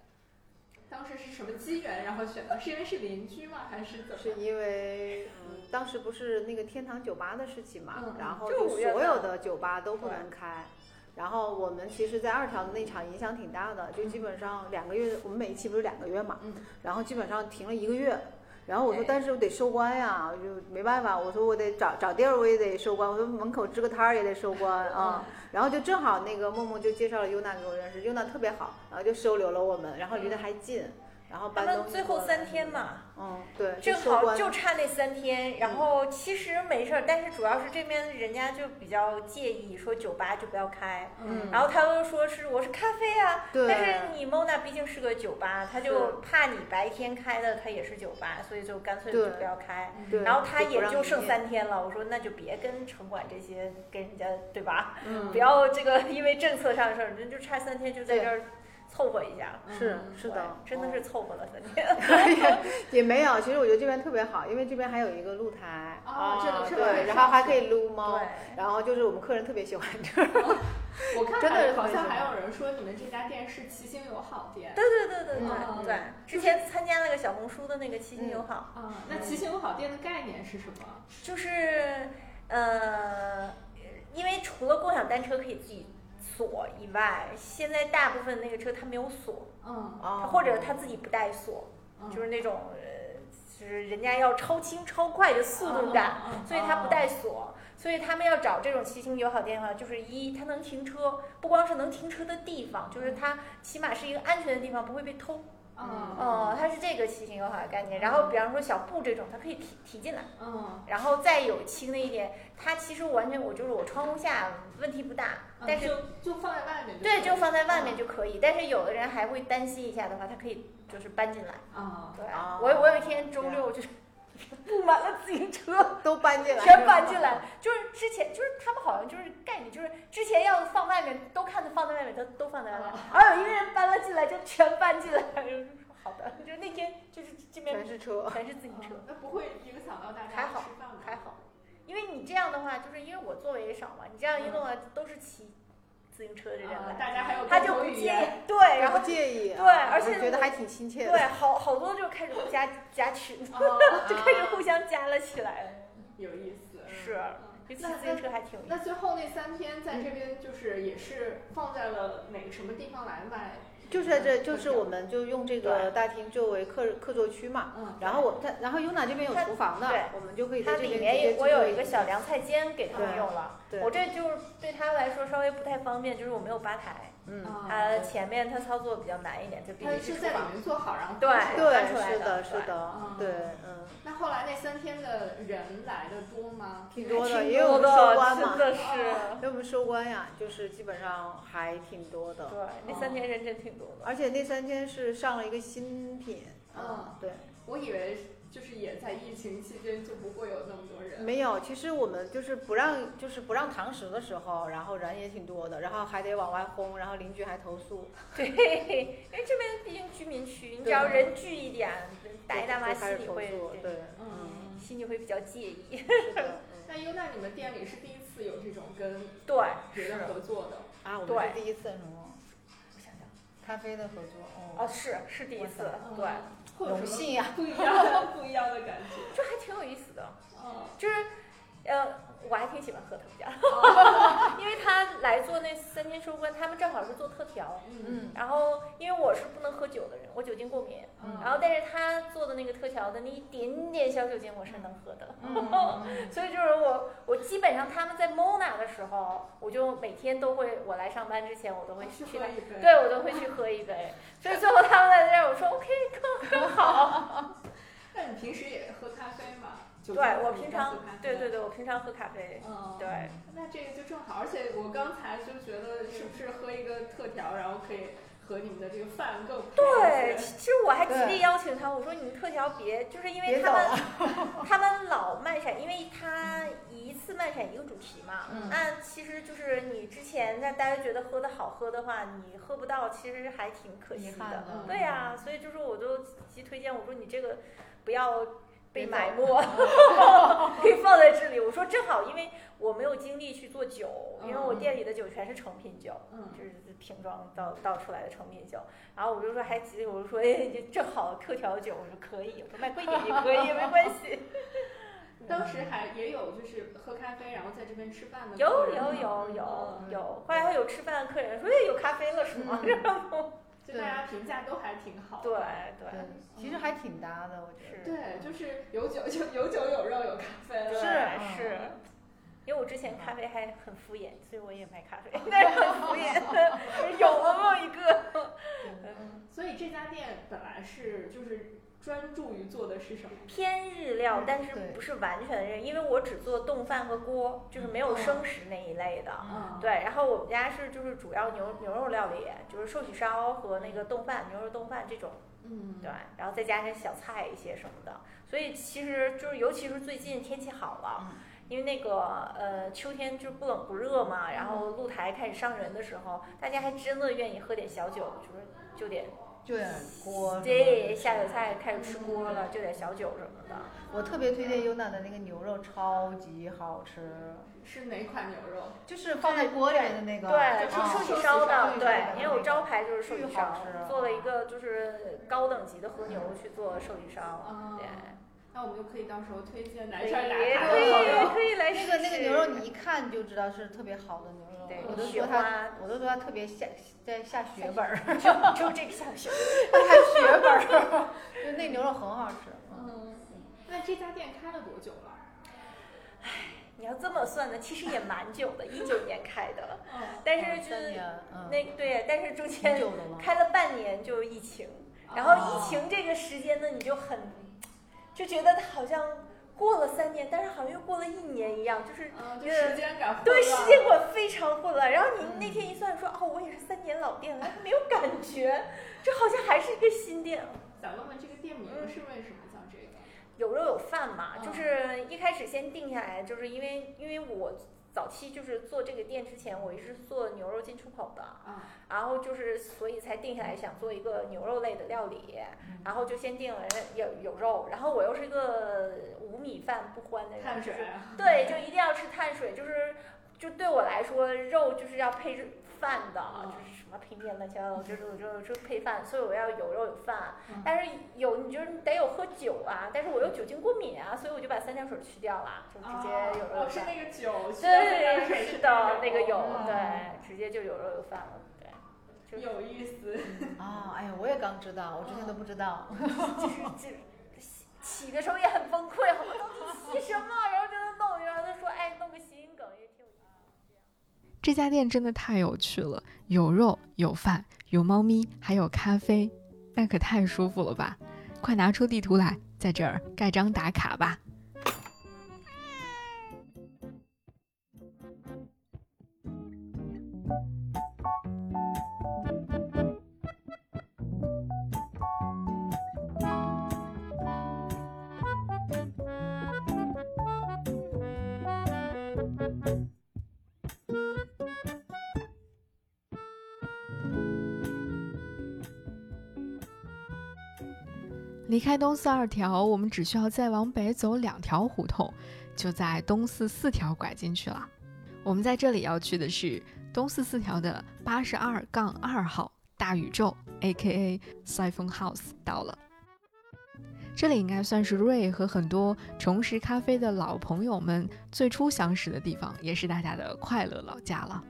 当时是什么机缘，然后选的？是因为是邻居吗？还是怎么？是因为嗯，当时不是那个天堂酒吧的事情嘛，嗯然后就所有的酒吧都不能开。然后我们其实，在二条的那场影响挺大的，就基本上两个月，我们每一期不是两个月嘛，嗯然后基本上停了一个月。然后我说，但是我得收官呀，我就没办法，我说我得找找地儿，我也得收官，我说门口支个摊儿也得收官 (laughs) 啊。然后就正好那个梦梦就介绍了优娜给我认识，优娜特别好，然后就收留了我们，然后离得还近，然后他们最后三天嘛，嗯，对，正好就差那三天。然后其实没事儿，但是主要是这边人家就比较介意，说酒吧就不要开。嗯然后他又说是我是咖啡啊，对但是你 Mona 毕竟是个酒吧，他就怕你白天开的他也是酒吧，所以就干脆就不要开。对，然后他也就剩三天了，我说那就别跟城管这些跟人家对吧？嗯不要这个因为政策上的事儿，人就差三天就在这儿凑合一下。是是的，真的是凑合了三天。(laughs) (laughs) 也没有，其实我觉得这边特别好，因为这边还有一个露台啊这个是对，然后还可以撸猫对，然后就是我们客人特别喜欢这 (laughs) 儿，我看真的好像还有人说你们这家店是七星友好店。对对对对对嗯对，之前参加那个小红书的那个七星友好，啊，那七星友好店的概念是什么？就是呃，因为除了共享单车可以自己锁以外，现在大部分那个车它没有锁，嗯，哦或者它自己不带锁，嗯就是那种呃，就是人家要超轻超快的速度感，嗯所以它不带锁。所以他们要找这种骑行友好店的话，就是一它能停车，不光是能停车的地方，就是它起码是一个安全的地方，不会被偷。嗯哦，它是这个骑行友好的概念。然后比方说小布这种，它可以提提进来。嗯，然后再有轻的一点，它其实完全我就是我窗户下问题不大，但是就就放在外面对，就放在外嗯面就可以。但是有的人还会担心一下的话，它可以就是搬进来。啊，对，哦我我有一天周六就是布满了自行车，都搬进来，全搬进来。就是之前就是他们好像就是概念，就是之前要放外面都看着放在外面，都都放在外面，而有一个人搬了进来就全搬进来。(laughs) 就说好的，就是那天就是这边全是车，全是自行车。那不会影响到大家还好吃饭吗？还好，因为你这样的话，就是因为我座位也少嘛，你这样一弄啊，都是骑自行车的人啊来，大家还有他共就不介意对，然后不介意啊，对而且觉得还挺亲切的，对，好好多就开始互加加群，(laughs) 哦就开始互相加了起来。有意思。是，就骑那自行车还挺。那最后那三天在这边就是也是放在了哪个什么地方来卖？就是在这，就是我们就用这个大厅作为客客座区嘛，嗯，然后我他，然后优娜这边有厨房的对，我们就可以它在这边直里面我有一个小凉菜间给他们用了，对我这就是对他来说稍微不太方便，就是我没有吧台，嗯，他前面他操作比较难一点，就必它须。是在里面做好，然后对对，是的的，是的嗯，对，嗯，那后来那三天的人来的多吗？挺多的，挺因为我们多的收官嘛真，的是。因为我们收官呀，就是基本上还挺多的，对，那三天人真挺多的。而且那三天是上了一个新品，嗯对，我以为就是也在疫情期间就不会有那么多人。没有，其实我们就是不让，就是不让堂食的时候，然后人也挺多的，然后还得往外轰，然后邻居还投诉，(laughs) 对，因为这边毕竟居民区，你只要人聚一点，大爷大妈心里会诉，对，嗯，心里会比较介意。(laughs) 那优娜，你们店里是第一次有这种跟对，别人合作的？啊，我们是第一次什么我想想，咖啡的合作，哦，啊，是是第一次，嗯对，荣幸呀不一样 (laughs) 的不一样的感觉。就还挺有意思的，嗯，就是，呃，我还挺喜欢喝他们家，(laughs) 因为他来做那三天收官，他们正好是做特调，嗯，然后因为我是不能喝酒的人，我酒精过敏，嗯。然后但是他做的那个特调的那一点点小酒精我是能喝的，嗯 (laughs) 所以就是我我基本上他们在 Mona 的时候，我就每天都会，我来上班之前我都会去去喝一杯。对我都会去喝一杯，所以最后他们在这儿，我说 OK 更更好，(laughs) 那你平时也喝咖啡吗？就对我平常对对对，我平常喝咖啡。嗯，对。那这个就正好，而且我刚才就觉得是不是喝一个特调，然后可以。和你们的这个饭更对，其实我还极力邀请他，我说你们特调别，就是因为他们 (laughs) 他们老漫闪，因为他一次漫闪一个主题嘛。嗯。那其实就是你之前那大家觉得喝的好喝的话，你喝不到，其实还挺可惜的。对呀，所以就是我都极推荐，我说你这个不要。被埋没，(laughs) 可以放在这里。我说正好，因为我没有精力去做酒，因为我店里的酒全是成品酒，嗯，就是瓶装倒倒出来的成品酒。然后我就说还急，我就说哎，正好特调酒，我说可以，我说卖贵点也可以，没关系。(laughs) 当时还也有就是喝咖啡，然后在这边吃饭的。有有有有有，后来还有吃饭的客人说哎，有咖啡了是吗？(laughs) 然后。就大家评价都还挺好，对对，其实还挺搭的，我觉得。对，就是有酒就有酒有肉有咖啡，是是。因为我之前咖啡还很敷衍，所以我也买咖啡，(laughs) 但是很敷衍，(laughs) 有了梦一个。所以这家店本来是就是。专注于做的是什么？偏日料，但是不是完全日，因为我只做冻饭和锅，就是没有生食那一类的。嗯，对。然后我们家是就是主要牛牛肉料理，就是寿喜烧和那个冻饭，牛肉冻饭这种。嗯，对。然后再加上小菜一些什么的，所以其实就是尤其是最近天气好了，因为那个呃秋天就不冷不热嘛，然后露台开始上人的时候，大家还真的愿意喝点小酒，就是就点。就点锅，对，下酒菜开始吃锅了，就点小酒什么的。我特别推荐优娜的那个牛肉，超级好吃。是哪款牛肉？就是放在锅里的那个。对，是寿喜烧的，对，因为我招牌就是寿喜烧，做了一个就是高等级的和牛去做寿喜烧。对。那我们就可以到时候推荐来这儿打卡。可以，可以来那个那个牛肉，你一看就知道是特别好的牛肉。我都说他，我都说他特别下在下血本儿，(laughs) 就就这个下血，(laughs) 下血本儿，就那牛肉很好吃。嗯，那这家店开了多久了？唉，你要这么算呢，其实也蛮久的，一九年开的。嗯，但是就是那对，但是中间开了半年就疫情，然后疫情这个时间呢，你就很就觉得好像。过了三年，但是好像又过了一年一样，就是时间感对时间感非常混乱。然后你那天一算，说哦，我也是三年老店了，没有感觉，这好像还是一个新店。想问问这个店名是为什么叫这个？有肉有饭嘛，就是一开始先定下来，就是因为因为我。早期就是做这个店之前，我一直做牛肉进出口的，然后就是所以才定下来想做一个牛肉类的料理，然后就先定了有有肉，然后我又是一个无米饭不欢的人，碳水，(laughs) 对，就一定要吃碳水，就是就对我来说肉就是要配饭的，就是。什么平面乱七八糟，(laughs) 就是就就配饭，所以我要有肉有饭，但是有你就是得有喝酒啊，但是我又酒精过敏啊，所以我就把三点水去掉了，就直接有肉有饭。是那个酒，对对是的，那个有，对，直接就有肉有饭了，对，有意思。啊！(laughs) 哎呀，我也刚知道，我之前都不知道，就是就起的时候也很崩溃，好到底洗什么？然后就弄，然后他说，哎，弄个谐音梗也挺有意思。这家店真的太有趣了。有肉有饭有猫咪还有咖啡，那可太舒服了吧！快拿出地图来，在这儿盖章打卡吧。离开东四二条，我们只需要再往北走两条胡同，就在东四四条拐进去了。我们在这里要去的是东四四条的八十二杠二号大宇宙，A.K.A. Siphon House 到了。这里应该算是瑞和很多重拾咖啡的老朋友们最初相识的地方，也是大家的快乐老家了。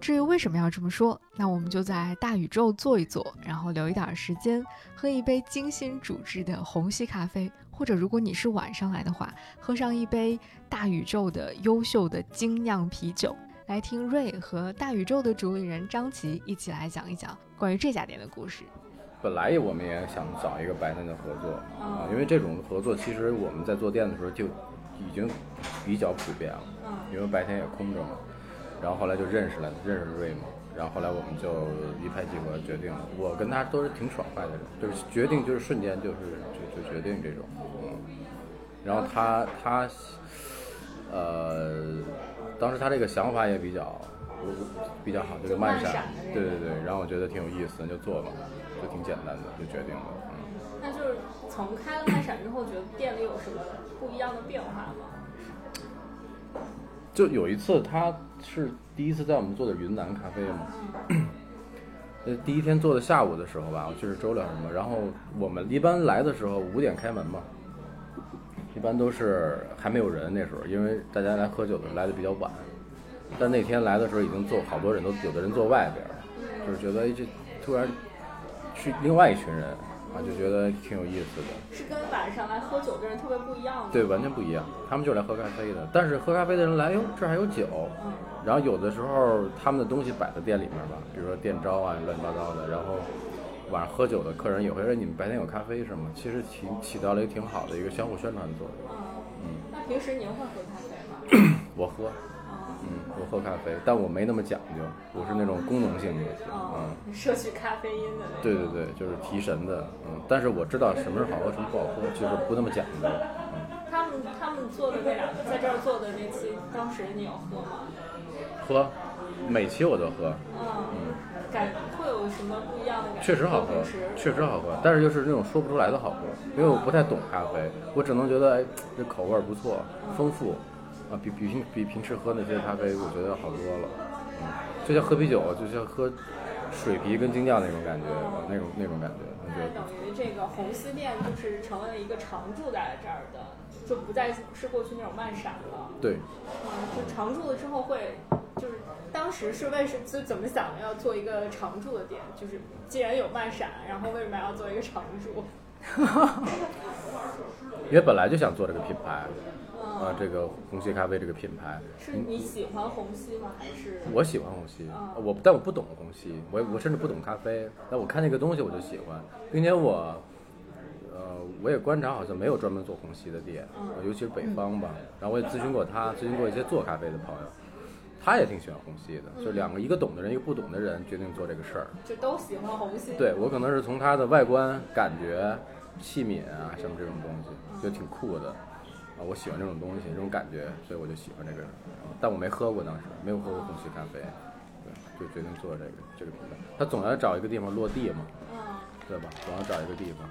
至于为什么要这么说，那我们就在大宇宙坐一坐，然后留一点时间，喝一杯精心煮制的虹吸咖啡，或者如果你是晚上来的话，喝上一杯大宇宙的优秀的精酿啤酒，来听瑞和大宇宙的主理人张琪一起来讲一讲关于这家店的故事。本来我们也想找一个白天的合作啊，因为这种合作其实我们在做店的时候就已经比较普遍了，因为白天也空着嘛。然后后来就认识了，认识瑞嘛，然后后来我们就一拍即合，决定了。我跟他都是挺爽快的人，就是决定就是瞬间就是就就决定这种，嗯。然后他他呃，当时他这个想法也比较比较好，就是慢闪，对对对。然后我觉得挺有意思，就做吧，就挺简单的，就决定了，嗯。那就是从开了慢闪之后，觉得店里有什么不一样的变化吗？就有一次，他是第一次在我们做的云南咖啡嘛。呃，第一天做的下午的时候吧，我记得周六什么，然后我们一般来的时候五点开门嘛，一般都是还没有人那时候，因为大家来喝酒的来的比较晚。但那天来的时候已经坐好多人都有的人坐外边了，就是觉得这突然去另外一群人。啊，就觉得挺有意思的，是跟晚上来喝酒的人特别不一样。对，完全不一样。他们就是来喝咖啡的，但是喝咖啡的人来，哟，这还有酒。然后有的时候他们的东西摆在店里面吧，比如说店招啊，乱七八糟的。然后晚上喝酒的客人也会说：“你们白天有咖啡是吗？”其实起起到了一个挺好的一个相互宣传的作用。嗯。那平时您会喝咖啡吗？(clears throat) 我喝。嗯，我喝咖啡，但我没那么讲究，我是那种功能性的，嗯，摄取咖啡因的那种。对对对，就是提神的，嗯，但是我知道什么是好喝，什么不好喝，就是不那么讲究。嗯他们他们做的那两个，在这儿做的那期，当时你有喝吗？喝，每期我都喝。嗯，感会有什么不一样的感觉？确实好喝，确实好喝，但是就是那种说不出来的好喝，因为我不太懂咖啡，我只能觉得哎，这口味不错，丰富。啊，比比平比平时喝那些咖啡，我觉得好多了。嗯，就像喝啤酒，就像喝水啤跟精酿那种感觉，那种那种感觉。那等于这个红丝店就是成为了一个常驻在这儿的，就不再是过去那种慢闪了。对。嗯，就常驻了之后会，就是当时是为什就怎么想的要做一个常驻的店？就是既然有慢闪，然后为什么要做一个常驻？(laughs) 因为本来就想做这个品牌。啊，这个虹吸咖啡这个品牌，是你喜欢虹吸吗？还是我喜欢虹吸，我但我不懂虹吸，我我甚至不懂咖啡。但我看那个东西我就喜欢，并且我，呃，我也观察，好像没有专门做虹吸的店，尤其是北方吧。然后我也咨询过他，咨询过一些做咖啡的朋友，他也挺喜欢虹吸的。就两个，一个懂的人，一个不懂的人，决定做这个事儿，就都喜欢虹吸。对我可能是从它的外观感觉、器皿啊什么这种东西，就挺酷的。啊，我喜欢这种东西，这种感觉，所以我就喜欢这个。但我没喝过当时，没有喝过虹吸咖啡，对，就决定做这个这个品牌。他总要找一个地方落地嘛，嗯，对吧？总要找一个地方。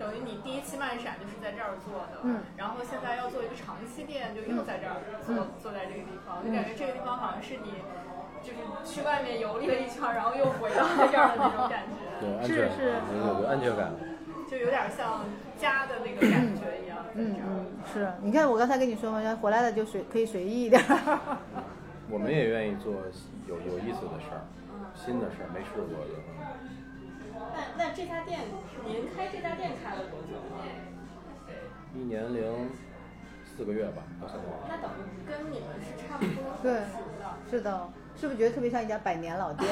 等于你第一期漫闪就是在这儿做的，嗯，然后现在要做一个长期店，就又在这儿做，坐在这个地方，就感觉这个地方好像是你，就是去外面游历了一圈，然后又回到这 (laughs) 儿的那种感觉。对，安全，有有安全感。就有点像家的那个感觉一样。嗯嗯，是你看我刚才跟你说嘛，回来了就随可以随意一点。(laughs) 我们也愿意做有有意思的事儿，新的事儿没试过的。那那这家店，您开这家店开了多久了？一年零四个月吧，到现在。那等于跟你们是差不多。(laughs) 对，是的，是不是觉得特别像一家百年老店？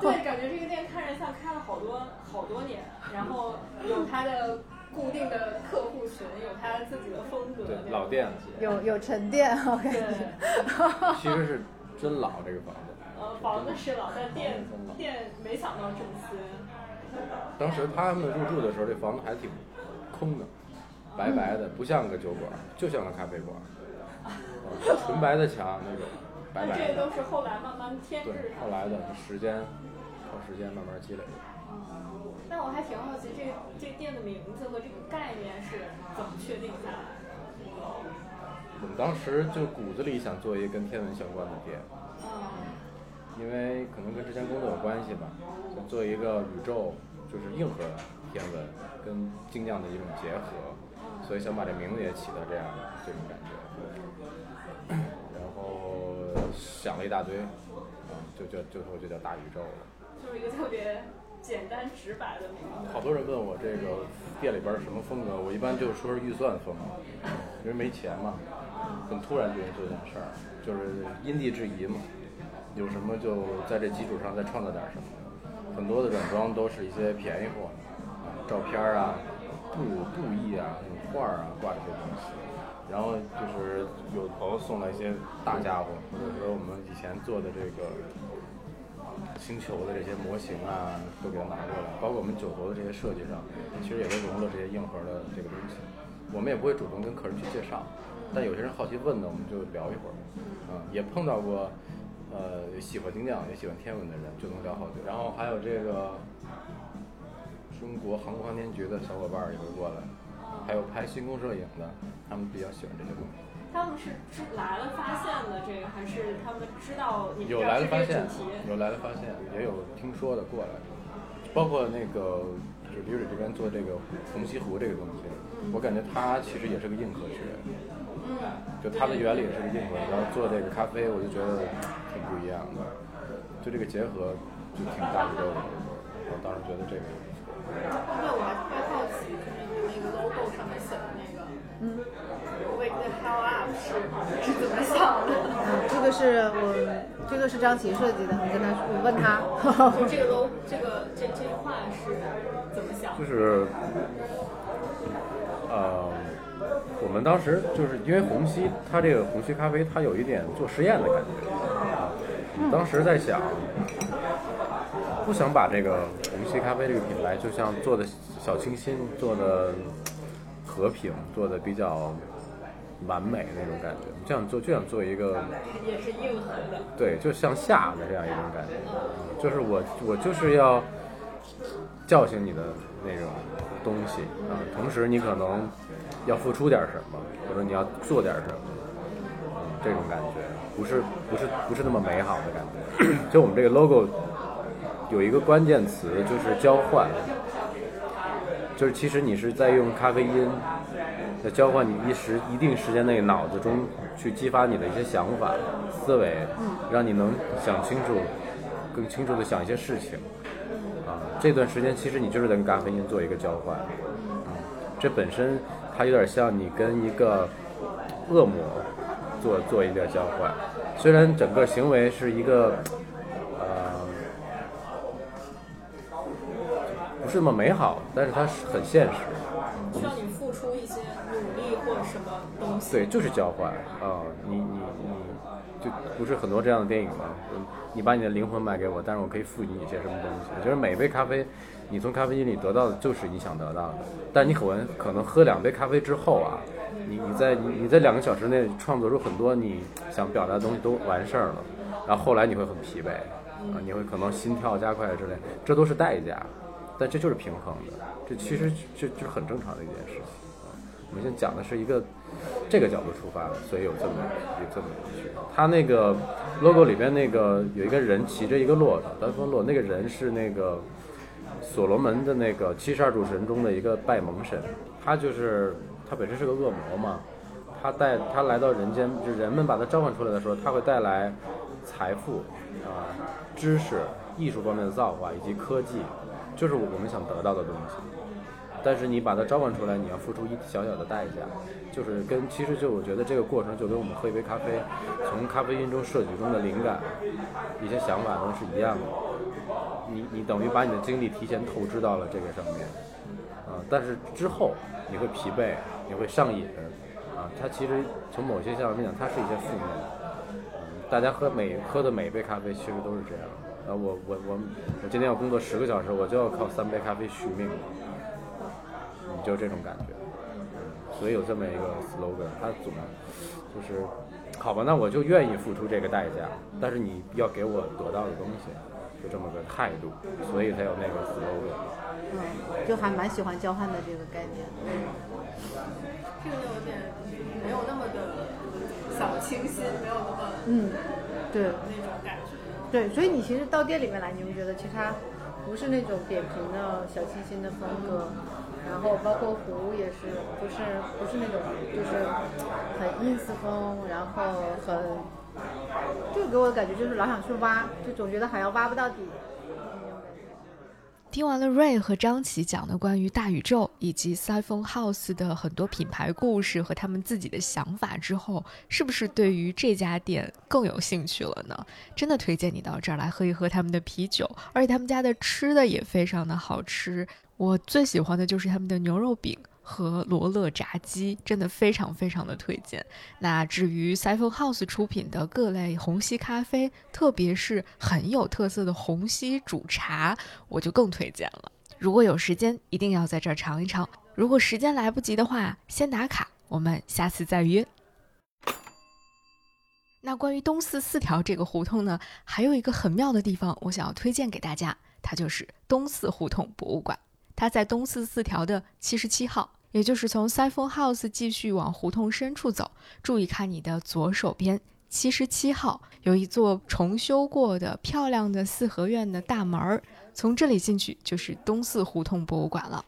对，感觉这个店看着像开了好多好多年，然后有它的。固定的客户群有他自己的风格，对老店，有有沉淀，我感觉。其实是真老这个房子。呃，房子是老，但店店没想到这么新。当时他们入住的时候，这房子还挺空的，白白的，不像个酒馆，就像个咖啡馆。(laughs) 纯白的墙那种，白白的。这都是后来慢慢添置。后来的时间，靠时间慢慢积累。那我还挺好奇，这个这店的名字和这个概念是怎么确定下来的？我们当时就骨子里想做一个跟天文相关的店，因为可能跟之前工作有关系吧，想做一个宇宙，就是硬核天文跟精酿的一种结合，所以想把这名字也起到这样的这种感觉。(clears throat) 然后想了一大堆，嗯，就就最后就叫大宇宙了。就是一个特别。简单直白的名字。好多人问我这个店里边什么风格，我一般就说是预算风格，因为没钱嘛，很突然决定做这件事儿，就是因地制宜嘛，有什么就在这基础上再创造点什么。很多的软装都是一些便宜货，照片啊、布布艺啊、那种画儿啊挂这些东西。然后就是有朋友送了一些大家伙，或者说我们以前做的这个星球的这些模型啊，都给他拿过来。包括我们九头的这些设计上，其实也都融入了这些硬核的这个东西。我们也不会主动跟客人去介绍，但有些人好奇问呢，我们就聊一会儿。嗯，也碰到过，呃，喜欢精酿也喜欢天文的人，就能聊好久。然后还有这个中国航空航天局的小伙伴也会过来，还有拍星空摄影的，他们比较喜欢这些东西。他们是知来了发现的这个，还是他们知道你有来了发现主题？，有来了发现，也有听说的过来，包括那个就是李蕊这边做这个红西湖这个东西，我感觉它其实也是个硬科学，嗯，就它的原理也是个硬核，然后做这个咖啡，我就觉得挺不一样的，就这个结合就挺大宇宙的，我当时觉得这个。后面我还特别好奇，就是你那个 logo 上面写的那个，嗯是怎么想的？这个是我，这个是张琪设计的，你跟他说，我问他。这个都这个这这句话是怎么想的？就是，呃，我们当时就是因为虹吸，它这个虹吸咖啡，它有一点做实验的感觉。啊当时在想，不想把这个虹吸咖啡这个品牌，就像做的小清新，做的和平，做的比较完美那种感觉。就想做，就想做一个也是硬核的。对，就向下的这样一种感觉，就是我我就是要叫醒你的那种东西啊，同时你可能要付出点什么，或者你要做点什么，嗯，这种感觉不是不是不是那么美好的感觉。就我们这个 logo 有一个关键词就是交换，就是其实你是在用咖啡因。在交换你一时一定时间内脑子中去激发你的一些想法、思维，让你能想清楚、更清楚的想一些事情。啊，这段时间其实你就是在跟咖啡因做一个交换。啊，这本身它有点像你跟一个恶魔做做一个交换，虽然整个行为是一个呃不是那么美好，但是它是很现实。什么东西。对，就是交换啊、你你你，就不是很多这样的电影吗？嗯你把你的灵魂卖给我，但是我可以赋予你一些什么东西？我觉得每杯咖啡，你从咖啡机里得到的就是你想得到的，但你可能可能喝两杯咖啡之后啊，你你在你你在两个小时内创作出很多你想表达的东西都完事儿了，然后后来你会很疲惫啊，你会可能心跳加快之类，这都是代价，但这就是平衡的，这其实这就是很正常的一件事情。我们现在讲的是一个这个角度出发的，所以有这么有这么一句。他那个 logo 里边那个有一个人骑着一个骆驼，单峰骆，那个人是那个所罗门的那个七十二主神中的一个拜蒙神，他就是他本身是个恶魔嘛，他带他来到人间，就人们把他召唤出来的时候，他会带来财富啊、知识、艺术方面的造化以及科技，就是我们想得到的东西。但是你把它召唤出来，你要付出一小小的代价，就是跟其实就我觉得这个过程就跟我们喝一杯咖啡，从咖啡因中摄取中的灵感、一些想法都是一样的。你你等于把你的精力提前透支到了这个上面，啊、但是之后你会疲惫，你会上瘾，啊，它其实从某些角度讲，它是一些负面的。嗯，大家喝每喝的每一杯咖啡其实都是这样。啊，我我我我今天要工作十个小时，我就要靠三杯咖啡续命。你就这种感觉，所以有这么一个 slogan，它总就是，好吧，那我就愿意付出这个代价，但是你要给我得到的东西，就这么个态度，所以才有那个 slogan。嗯，就还蛮喜欢交换的这个概念。这个有点没有那么的小清新，没有那么嗯，对那种感觉。对，所以你其实到店里面来，你会觉得其实它不是那种扁平的小清新的风格，然后包括湖也是，不是不是那种就是很 ins 风，然后很，就给我的感觉就是老想去挖，就总觉得好像挖不到底。听完了 Ray 和张琪讲的关于大宇宙以及 Siphon House 的很多品牌故事和他们自己的想法之后，是不是对于这家店更有兴趣了呢？真的推荐你到这儿来喝一喝他们的啤酒，而且他们家的吃的也非常的好吃。我最喜欢的就是他们的牛肉饼。和罗勒炸鸡真的非常非常的推荐。那至于 Siphon House 出品的各类虹吸咖啡，特别是很有特色的虹吸煮茶，我就更推荐了。如果有时间，一定要在这儿尝一尝。如果时间来不及的话，先打卡，我们下次再约。那关于东四四条这个胡同呢，还有一个很妙的地方，我想要推荐给大家，它就是东四胡同博物馆。它在东四四条的七十七号，也就是从 Siphon House 继续往胡同深处走。注意看你的左手边，七十七号有一座重修过的漂亮的四合院的大门儿，从这里进去就是东四胡同博物馆了。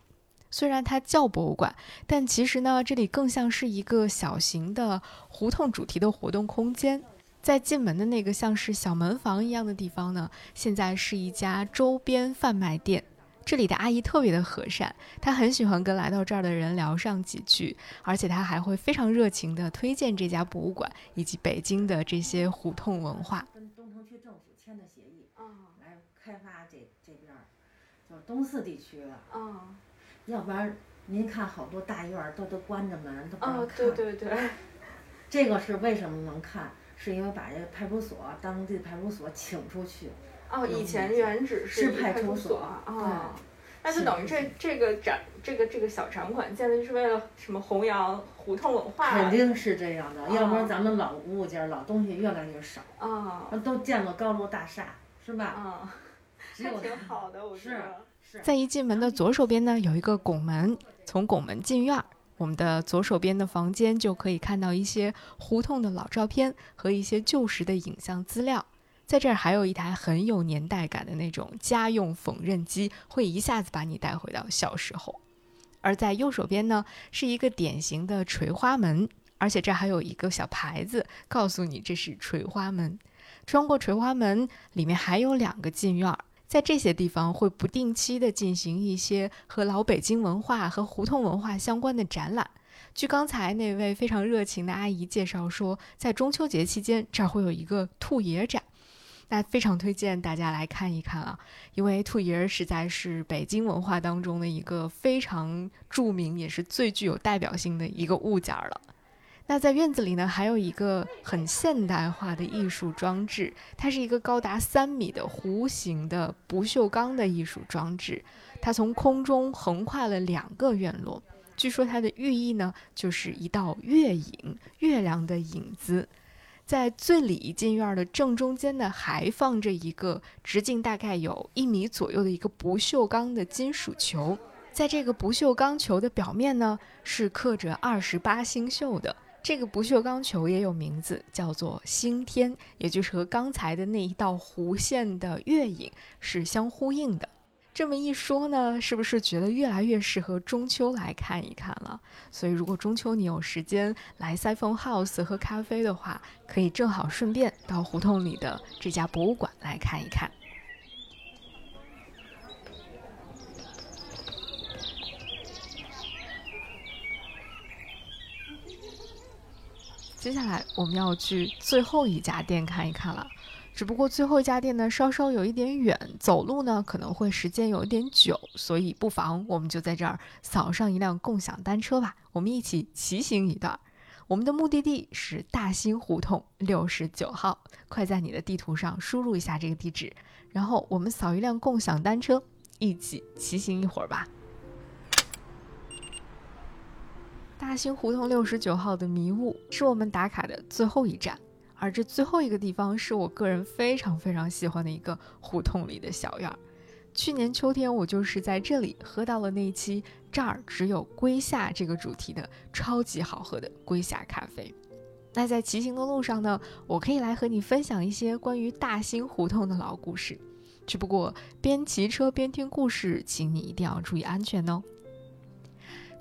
虽然它叫博物馆，但其实呢，这里更像是一个小型的胡同主题的活动空间。在进门的那个像是小门房一样的地方呢，现在是一家周边贩卖店。这里的阿姨特别的和善，她很喜欢跟来到这儿的人聊上几句，而且她还会非常热情地推荐这家博物馆以及北京的这些胡同文化。跟东城区政府签的协议，来开发这这边儿，就是东四地区的。啊，要不然您看好多大院儿都都关着门，都不让看。对对对。这个是为什么能看？是因为把这个派出所当地派出所请出去。哦，以前原址是派出所啊，那就等于这这个展这个这个小展馆建立是为了什么弘扬胡同文化？肯定是这样的，要不然咱们老物件、老东西越来越少啊，都建了高楼大厦，是吧？啊，(laughs) 还挺好的，我觉得。在一进门的左手边呢，有一个拱门，从拱门进院儿，我们的左手边的房间就可以看到一些胡同的老照片和一些旧时的影像资料。在这儿还有一台很有年代感的那种家用缝纫机，会一下子把你带回到小时候。而在右手边呢，是一个典型的垂花门，而且这还有一个小牌子告诉你这是垂花门。穿过垂花门，里面还有两个进院儿，在这些地方会不定期的进行一些和老北京文化和胡同文化相关的展览。据刚才那位非常热情的阿姨介绍说，在中秋节期间，这儿会有一个兔爷展。那非常推荐大家来看一看啊，因为兔爷儿实在是北京文化当中的一个非常著名，也是最具有代表性的一个物件了。那在院子里呢，还有一个很现代化的艺术装置，它是一个高达三米的弧形的不锈钢的艺术装置，它从空中横跨了两个院落。据说它的寓意呢，就是一道月影，月亮的影子。在最里进院的正中间呢，还放着一个直径大概有一米左右的一个不锈钢的金属球，在这个不锈钢球的表面呢，是刻着二十八星宿的。这个不锈钢球也有名字，叫做星天，也就是和刚才的那一道弧线的月影是相呼应的。这么一说呢，是不是觉得越来越适合中秋来看一看了？所以，如果中秋你有时间来 Siphon House 喝咖啡的话，可以正好顺便到胡同里的这家博物馆来看一看。接下来我们要去最后一家店看一看了。只不过最后一家店呢，稍稍有一点远，走路呢可能会时间有一点久，所以不妨我们就在这儿扫上一辆共享单车吧，我们一起骑行一段。我们的目的地是大兴胡同六十九号，快在你的地图上输入一下这个地址，然后我们扫一辆共享单车，一起骑行一会儿吧。大兴胡同六十九号的迷雾是我们打卡的最后一站。而这最后一个地方是我个人非常非常喜欢的一个胡同里的小院儿。去年秋天，我就是在这里喝到了那一期“这儿只有龟夏”这个主题的超级好喝的龟夏咖啡。那在骑行的路上呢，我可以来和你分享一些关于大兴胡同的老故事。只不过边骑车边听故事，请你一定要注意安全哦。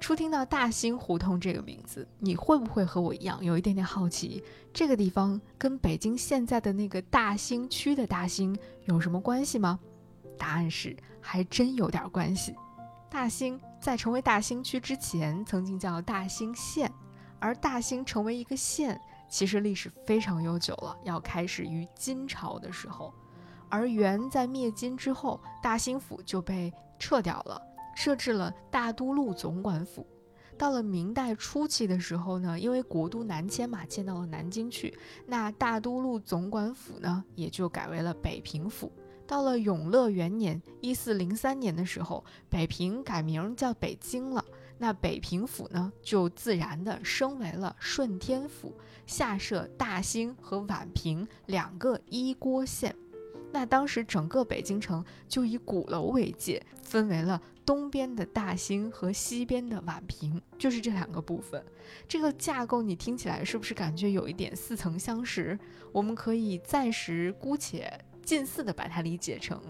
初听到大兴胡同这个名字，你会不会和我一样有一点点好奇？这个地方跟北京现在的那个大兴区的大兴有什么关系吗？答案是还真有点关系。大兴在成为大兴区之前，曾经叫大兴县，而大兴成为一个县，其实历史非常悠久了，要开始于金朝的时候。而元在灭金之后，大兴府就被撤掉了，设置了大都路总管府。到了明代初期的时候呢，因为国都南迁嘛，迁到了南京去，那大都路总管府呢，也就改为了北平府。到了永乐元年（一四零三年）的时候，北平改名叫北京了，那北平府呢，就自然的升为了顺天府，下设大兴和宛平两个一郭县。那当时整个北京城就以鼓楼为界，分为了东边的大兴和西边的宛平，就是这两个部分。这个架构你听起来是不是感觉有一点似曾相识？我们可以暂时姑且近似的把它理解成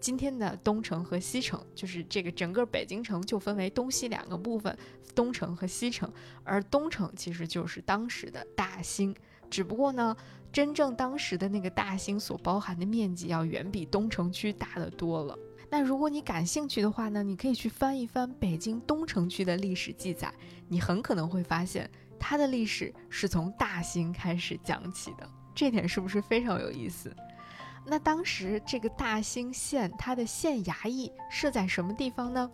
今天的东城和西城，就是这个整个北京城就分为东西两个部分，东城和西城，而东城其实就是当时的大兴，只不过呢。真正当时的那个大兴所包含的面积要远比东城区大得多了。那如果你感兴趣的话呢，你可以去翻一翻北京东城区的历史记载，你很可能会发现它的历史是从大兴开始讲起的。这点是不是非常有意思？那当时这个大兴县它的县衙役设在什么地方呢？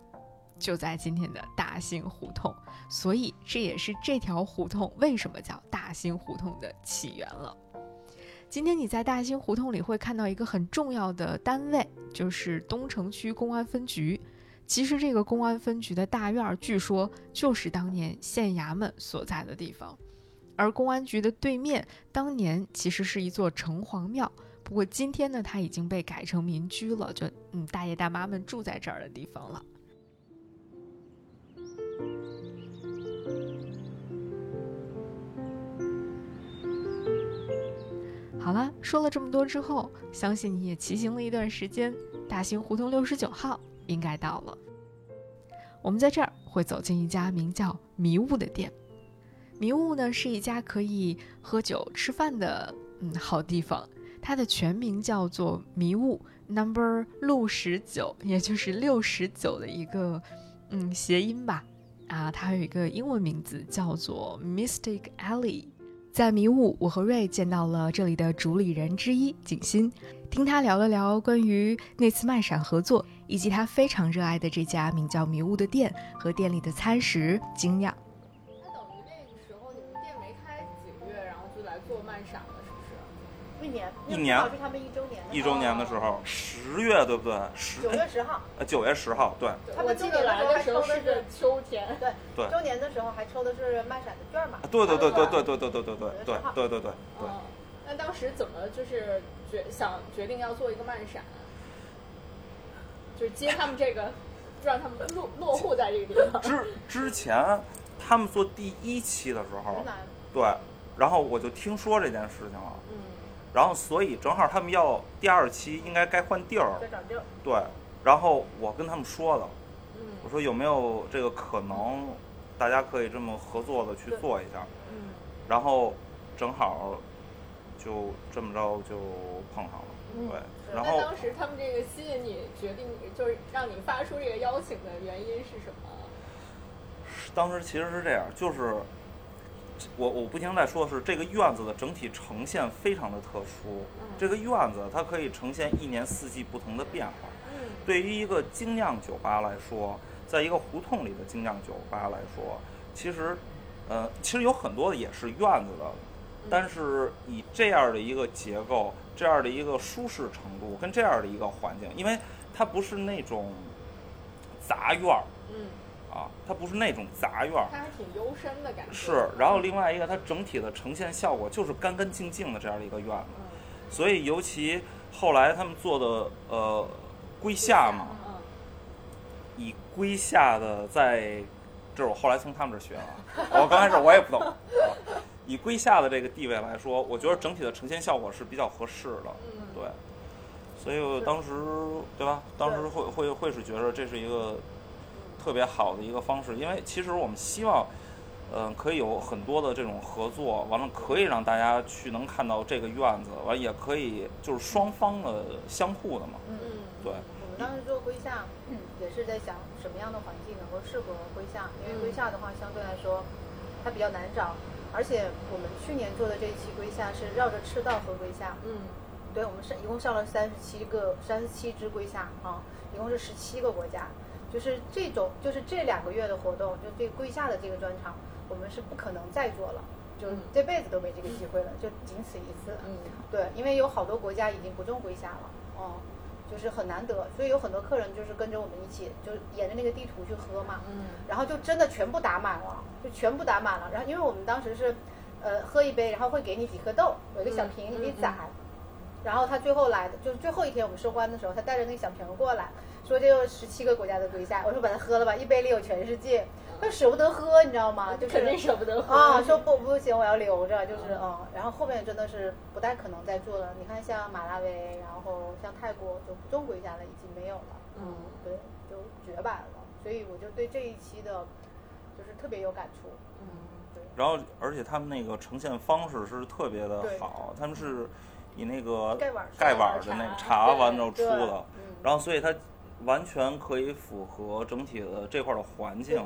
就在今天的大兴胡同。所以这也是这条胡同为什么叫大兴胡同的起源了。今天你在大兴胡同里会看到一个很重要的单位，就是东城区公安分局。其实这个公安分局的大院，据说就是当年县衙门所在的地方。而公安局的对面，当年其实是一座城隍庙，不过今天呢，它已经被改成民居了，就嗯，大爷大妈们住在这儿的地方了。好了，说了这么多之后，相信你也骑行了一段时间，大兴胡同六十九号应该到了。我们在这儿会走进一家名叫“迷雾”的店，“迷雾”呢是一家可以喝酒吃饭的嗯好地方。它的全名叫做“迷雾 Number 六十九”，也就是六十九的一个嗯谐音吧。啊，它有一个英文名字叫做 Mystic Alley。在迷雾，我和瑞见到了这里的主理人之一景欣，听他聊了聊关于那次漫闪合作，以及他非常热爱的这家名叫迷雾的店和店里的餐食精酿。年，一年是他们一周年，一周年的时候，十月对不对？十九月十号，呃，九月十号，对。他们记得来的时候是个秋天，对对。周年的时候还抽的是漫闪的券嘛？对对对对对对对对对对对对对对对。那当时怎么就是决想决定要做一个漫闪？就是接他们这个，让他们落落户在这个地方。(laughs) 之之前他们做第一期的时候，对，然后我就听说这件事情了。嗯。然后所以正好他们要第二期，应该该换地儿。对，然后我跟他们说了，嗯，我说有没有这个可能，大家可以这么合作的去做一下。嗯。然后正好就这么着就碰上了。对。然后当时他们这个吸引你决定，就是让你发出这个邀请的原因是什么？当时其实是这样，就是我我不停在说的是这个院子的整体呈现非常的特殊。这个院子它可以呈现一年四季不同的变化。对于一个精酿酒吧来说，在一个胡同里的精酿酒吧来说，其实呃其实有很多的也是院子的，但是以这样的一个结构。这样的一个舒适程度跟这样的一个环境，因为它不是那种杂院儿，它不是那种杂院儿，它还挺幽深的感觉。是，然后另外一个，它整体的呈现效果就是干干净净的这样的一个院子，所以尤其后来他们做的呃归夏嘛，以归夏的在，这是我后来从他们这儿学的，我刚开始我也不懂。以归夏的这个地位来说，我觉得整体的呈现效果是比较合适的，对，所以我当时对吧？当时会会会是觉得这是一个特别好的一个方式，因为其实我们希望，嗯，可以有很多的这种合作，完了可以让大家去能看到这个院子，完也可以就是双方的相互的嘛，嗯，对，我们当时做龟夏，也是在想什么样的环境能够适合龟夏，因为龟夏的话相对来说它比较难找，而且我们去年做的这一期龟夏是绕着赤道和龟夏，嗯，对，我们是一共上了三十七个三十七支归夏啊，一共是十七个国家，就是这种就是这两个月的活动，就这归下的这个专场，我们是不可能再做了。就这辈子都没这个机会了，就仅此一次。嗯，对，因为有好多国家已经不种归下了，哦，就是很难得，所以有很多客人就是跟着我们一起，就沿着那个地图去喝嘛。嗯，然后就真的全部打满了，就全部打满了。然后因为我们当时是，呃，喝一杯，然后会给你几颗豆，有一个小瓶，你攒。然后他最后来的，就是最后一天我们收官的时候，他带着那个小瓶过来，说这有十七个国家的归夏，我说把它喝了吧，一杯里有全世界。他舍不得喝，你知道吗？(laughs) 就是肯定舍不得喝啊！说不不行，我要留着，就是嗯。然后后面真的是不太可能再做了。你看，像马拉维，然后像泰国，就不种归夏了，已经没有了。嗯，对，就绝版了。所以我就对这一期的，就是特别有感触。嗯，对。然后，而且他们那个呈现方式是特别的好，他们是以那个盖碗盖碗的那个茶完之后出的，然后所以它。完全可以符合整体的这块的环境，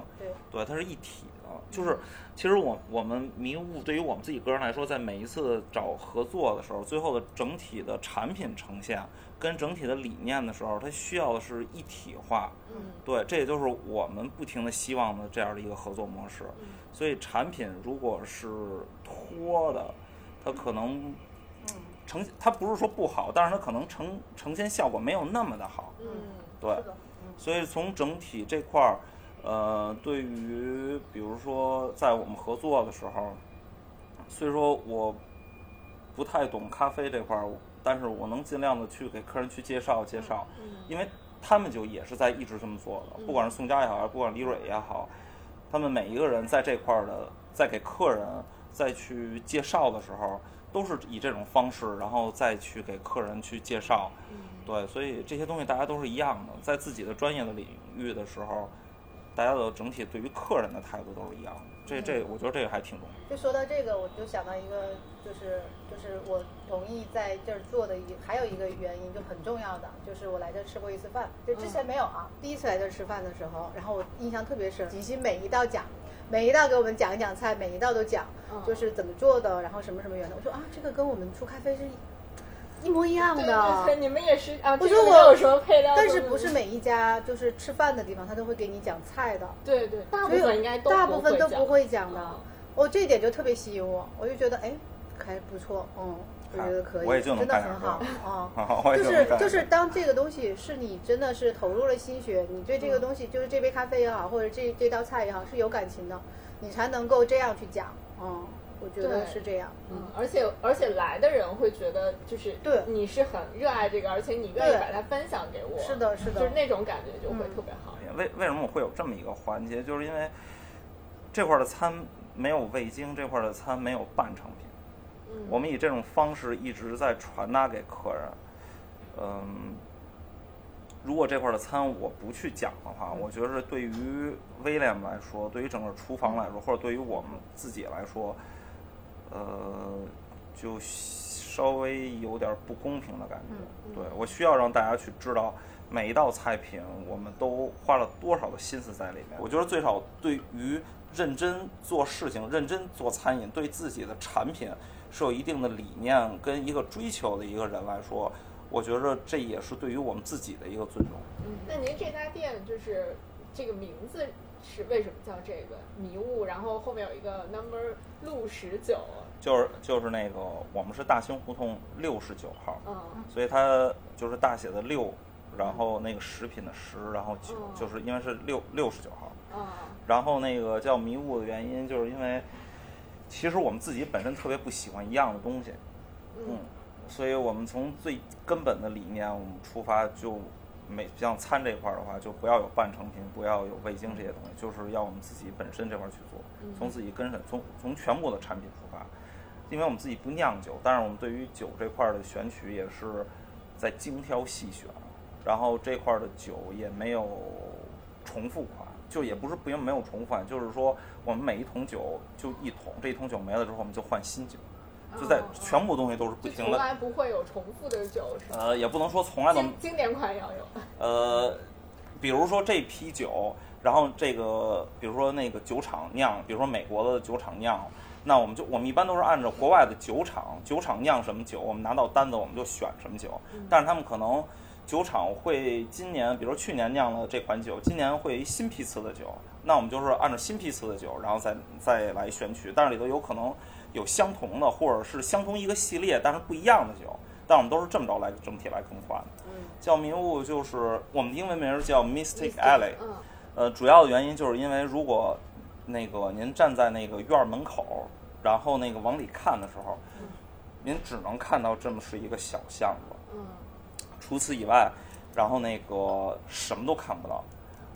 对，它是一体的。就是，其实我我们迷雾对于我们自己个人来说，在每一次找合作的时候，最后的整体的产品呈现跟整体的理念的时候，它需要的是一体化。嗯，对，这也就是我们不停的希望的这样的一个合作模式。所以产品如果是拖的，它可能呈它不是说不好，但是它可能呈呈现效果没有那么的好。嗯。对，所以从整体这块儿，呃，对于比如说在我们合作的时候，虽说我不太懂咖啡这块儿，但是我能尽量的去给客人去介绍介绍，因为他们就也是在一直这么做的，不管是宋佳也好，不管李蕊也好，他们每一个人在这块儿的，在给客人再去介绍的时候，都是以这种方式，然后再去给客人去介绍。对，所以这些东西大家都是一样的，在自己的专业的领域的时候，大家的整体对于客人的态度都是一样的。这这，我觉得这个还挺重要。就说到这个，我就想到一个，就是就是我同意在这儿做的一还有一个原因就很重要的，就是我来这儿吃过一次饭，就之前没有啊。第一次来这儿吃饭的时候，然后我印象特别深，吉西每一道讲，每一道给我们讲一讲菜，每一道都讲，就是怎么做的，然后什么什么原料。我说啊，这个跟我们出咖啡是。一模一样的，你们也是啊。我说我有什么配料？但是不是每一家就是吃饭的地方，他都会给你讲菜的。对对，大部分应该大部分都不会讲的。哦，这一点就特别吸引我，我就觉得哎，还不错，嗯，我觉得可以，真的很好啊。(laughs) 就是就是当这个东西是你真的是投入了心血，你对这个东西就是这杯咖啡也好，或者这这道菜也好是有感情的，你才能够这样去讲，嗯。我觉得是这样，嗯，而且而且来的人会觉得就是对你是很热爱这个，而且你愿意把它分享给我，是的，是的，就是那种感觉就会特别好。为为什么我会有这么一个环节？就是因为这块的餐没有味精，这块的餐没有半成品。嗯，我们以这种方式一直在传达给客人。嗯，如果这块的餐我不去讲的话，我觉得对于威廉来说，对于整个厨房来说，或者对于我们自己来说。呃，就稍微有点不公平的感觉。对我需要让大家去知道每一道菜品，我们都花了多少的心思在里面。我觉得最少对于认真做事情、认真做餐饮、对自己的产品是有一定的理念跟一个追求的一个人来说，我觉得这也是对于我们自己的一个尊重。嗯，那您这家店就是这个名字是为什么叫这个迷雾？然后后面有一个 number 六十九。就是就是那个，我们是大兴胡同六十九号，嗯，所以它就是大写的六，然后那个食品的食，然后九，就是因为是六六十九号，嗯，然后那个叫迷雾的原因，就是因为其实我们自己本身特别不喜欢一样的东西，嗯，所以我们从最根本的理念我们出发，就每像餐这块儿的话，就不要有半成品，不要有味精这些东西，就是要我们自己本身这块去做，从自己根本从从全部的产品出发。因为我们自己不酿酒，但是我们对于酒这块的选取也是在精挑细选，然后这块的酒也没有重复款，就也不是不用没有重复款，就是说我们每一桶酒就一桶，这一桶酒没了之后我们就换新酒，就在全部东西都是不停的。从来不会有重复的酒，是呃，也不能说从来都。经典款要有。(laughs) 呃，比如说这批酒，然后这个，比如说那个酒厂酿，比如说美国的酒厂酿，那我们就我们一般都是按照国外的酒厂，酒厂酿什么酒，我们拿到单子我们就选什么酒。但是他们可能酒厂会今年，比如去年酿了这款酒，今年会新批次的酒，那我们就是按照新批次的酒，然后再再来选取。但是里头有可能有相同的，或者是相同一个系列但是不一样的酒，但我们都是这么着来整体来更换。叫迷雾就是我们的英文名叫 Mystic Alley，呃，主要的原因就是因为如果那个您站在那个院门口，然后那个往里看的时候，您只能看到这么是一个小巷子，除此以外，然后那个什么都看不到。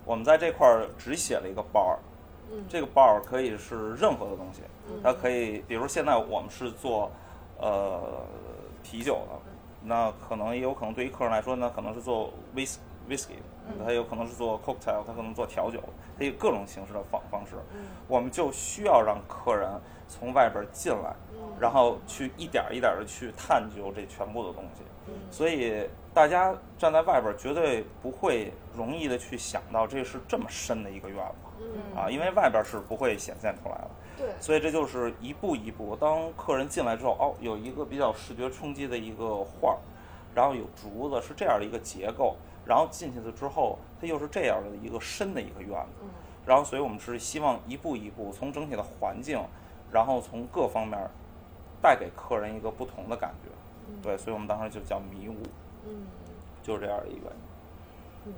我们在这块儿只写了一个 bar，这个 bar 可以是任何的东西，它可以，比如现在我们是做呃啤酒的。那可能也有可能对于客人来说，呢可能是做 whis whisky，他有可能是做 cocktail，它可能做调酒，它有各种形式的方方式。我们就需要让客人从外边进来，然后去一点一点的去探究这全部的东西。所以大家站在外边绝对不会容易的去想到这是这么深的一个院子，啊，因为外边是不会显现出来的。对，所以这就是一步一步。当客人进来之后，哦，有一个比较视觉冲击的一个画儿，然后有竹子，是这样的一个结构。然后进去了之后，它又是这样的一个深的一个院子。然后，所以我们是希望一步一步从整体的环境，然后从各方面带给客人一个不同的感觉。对，所以我们当时就叫迷雾。嗯，就是这样的一个。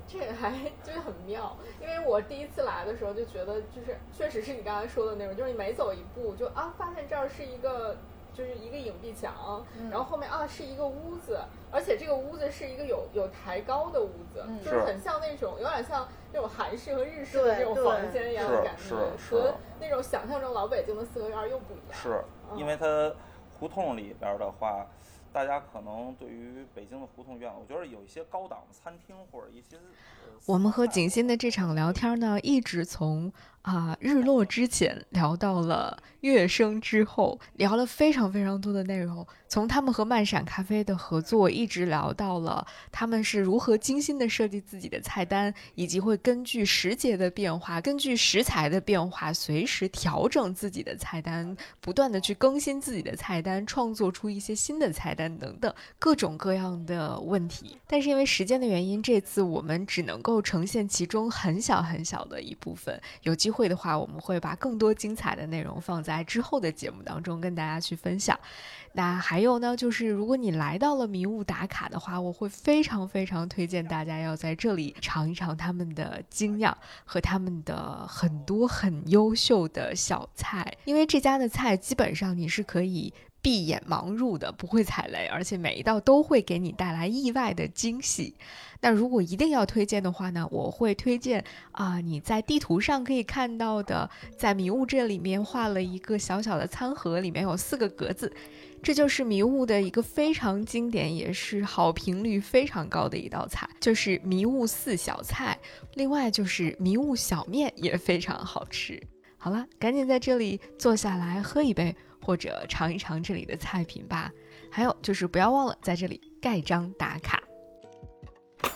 这个还就是很妙，因为我第一次来的时候就觉得，就是确实是你刚才说的那种，就是你每走一步就啊，发现这儿是一个就是一个影壁墙，然后后面啊是一个屋子，而且这个屋子是一个有有抬高的屋子，就是很像那种有点像那种韩式和日式的这种房间一样的感觉，和那种想象中老北京的四合院又不一样。是因为它胡同里边的话。大家可能对于北京的胡同院，我觉得有一些高档的餐厅或者一些。我们和景欣的这场聊天呢，一直从啊日落之前聊到了月升之后，聊了非常非常多的内容。从他们和漫闪咖啡的合作，一直聊到了他们是如何精心的设计自己的菜单，以及会根据时节的变化，根据食材的变化，随时调整自己的菜单，不断的去更新自己的菜单，创作出一些新的菜单等等各种各样的问题。但是因为时间的原因，这次我们只能够。呈现其中很小很小的一部分。有机会的话，我们会把更多精彩的内容放在之后的节目当中跟大家去分享。那还有呢，就是如果你来到了迷雾打卡的话，我会非常非常推荐大家要在这里尝一尝他们的精酿和他们的很多很优秀的小菜，因为这家的菜基本上你是可以。闭眼盲入的，不会踩雷，而且每一道都会给你带来意外的惊喜。那如果一定要推荐的话呢，我会推荐啊，你在地图上可以看到的，在迷雾这里面画了一个小小的餐盒，里面有四个格子，这就是迷雾的一个非常经典，也是好评率非常高的一道菜，就是迷雾四小菜。另外就是迷雾小面也非常好吃。好了，赶紧在这里坐下来喝一杯。或者尝一尝这里的菜品吧，还有就是不要忘了在这里盖章打卡。我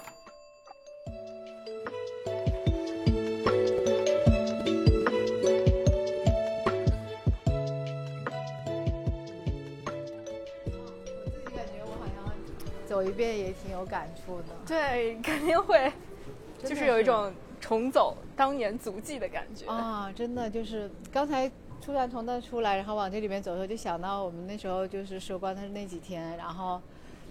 自己感觉我好像走一遍也挺有感触的。对，肯定会，就是有一种重走当年足迹的感觉啊！真的就是刚才。突然从那出来，然后往这里面走的时候，就想到我们那时候就是收官的那几天，然后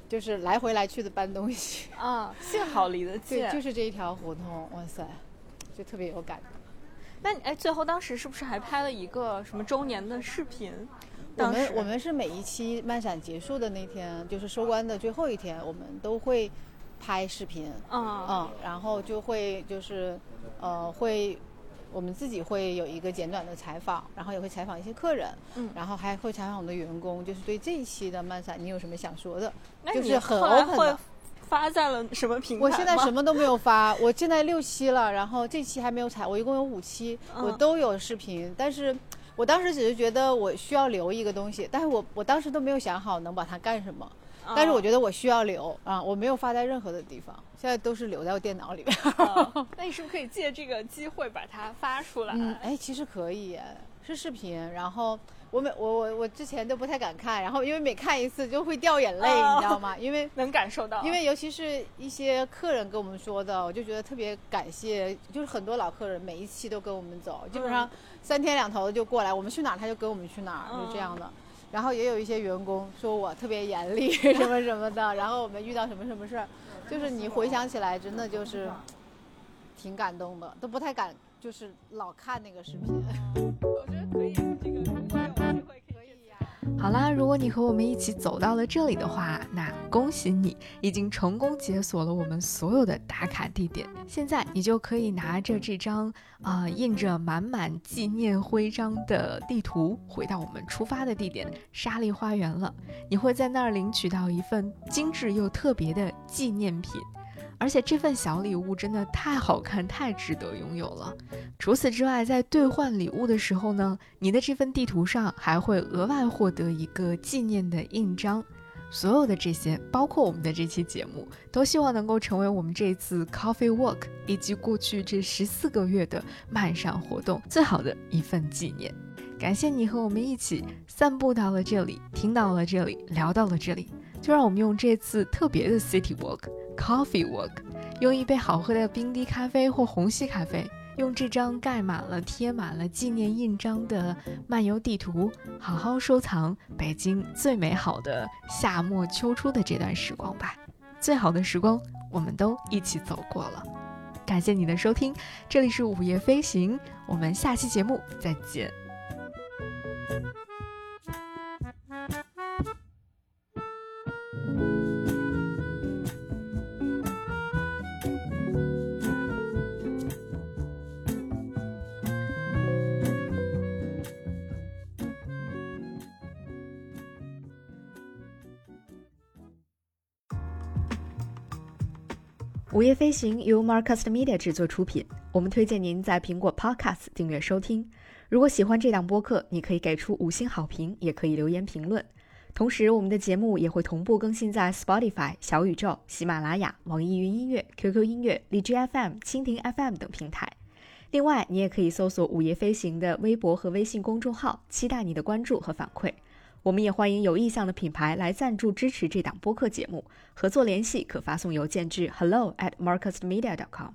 就是来回来去的搬东西啊。(laughs) 幸好离得近，对就是这一条胡同，哇塞，就特别有感。那哎，最后当时是不是还拍了一个什么周年的视频？我们我们是每一期漫展结束的那天，就是收官的最后一天，我们都会拍视频。嗯嗯，然后就会就是呃会。我们自己会有一个简短的采访，然后也会采访一些客人，嗯，然后还会采访我们的员工，就是对这一期的漫散，你有什么想说的？就是很 open 的。发在了什么平台？我现在什么都没有发，我现在六期了，然后这期还没有采，我一共有五期，我都有视频，但是我当时只是觉得我需要留一个东西，但是我我当时都没有想好能把它干什么。但是我觉得我需要留啊，我没有发在任何的地方，现在都是留在我电脑里边。那你是不是可以借这个机会把它发出来？嗯，哎，其实可以，是视频。然后我每我我我之前都不太敢看，然后因为每看一次就会掉眼泪，你知道吗？因为能感受到。因为尤其是一些客人跟我们说的，我就觉得特别感谢，就是很多老客人每一期都跟我们走，基本上三天两头的就过来，我们去哪儿他就跟我们去哪儿，就这样的。然后也有一些员工说我特别严厉 (laughs) 什么什么的，然后我们遇到什么什么事儿，就是你回想起来真的就是挺感动的，都不太敢就是老看那个视频。我觉得可以，这个。好啦，如果你和我们一起走到了这里的话，那恭喜你已经成功解锁了我们所有的打卡地点。现在你就可以拿着这张啊印着满满纪念徽章的地图，回到我们出发的地点沙利花园了。你会在那儿领取到一份精致又特别的纪念品。而且这份小礼物真的太好看，太值得拥有了。除此之外，在兑换礼物的时候呢，你的这份地图上还会额外获得一个纪念的印章。所有的这些，包括我们的这期节目，都希望能够成为我们这次 Coffee Walk 以及过去这十四个月的漫上活动最好的一份纪念。感谢你和我们一起散步到了这里，听到了这里，聊到了这里。就让我们用这次特别的 City Walk。Coffee Walk，用一杯好喝的冰滴咖啡或虹吸咖啡，用这张盖满了、贴满了纪念印章的漫游地图，好好收藏北京最美好的夏末秋初的这段时光吧。最好的时光，我们都一起走过了。感谢你的收听，这里是午夜飞行，我们下期节目再见。午夜飞行由 Marcus Media 制作出品，我们推荐您在苹果 Podcast 订阅收听。如果喜欢这档播客，你可以给出五星好评，也可以留言评论。同时，我们的节目也会同步更新在 Spotify、小宇宙、喜马拉雅、网易云音乐、QQ 音乐、荔枝 FM、蜻蜓 FM 等平台。另外，你也可以搜索“午夜飞行”的微博和微信公众号，期待你的关注和反馈。我们也欢迎有意向的品牌来赞助支持这档播客节目合作联系可发送邮件至 hello at marcusmedia dot com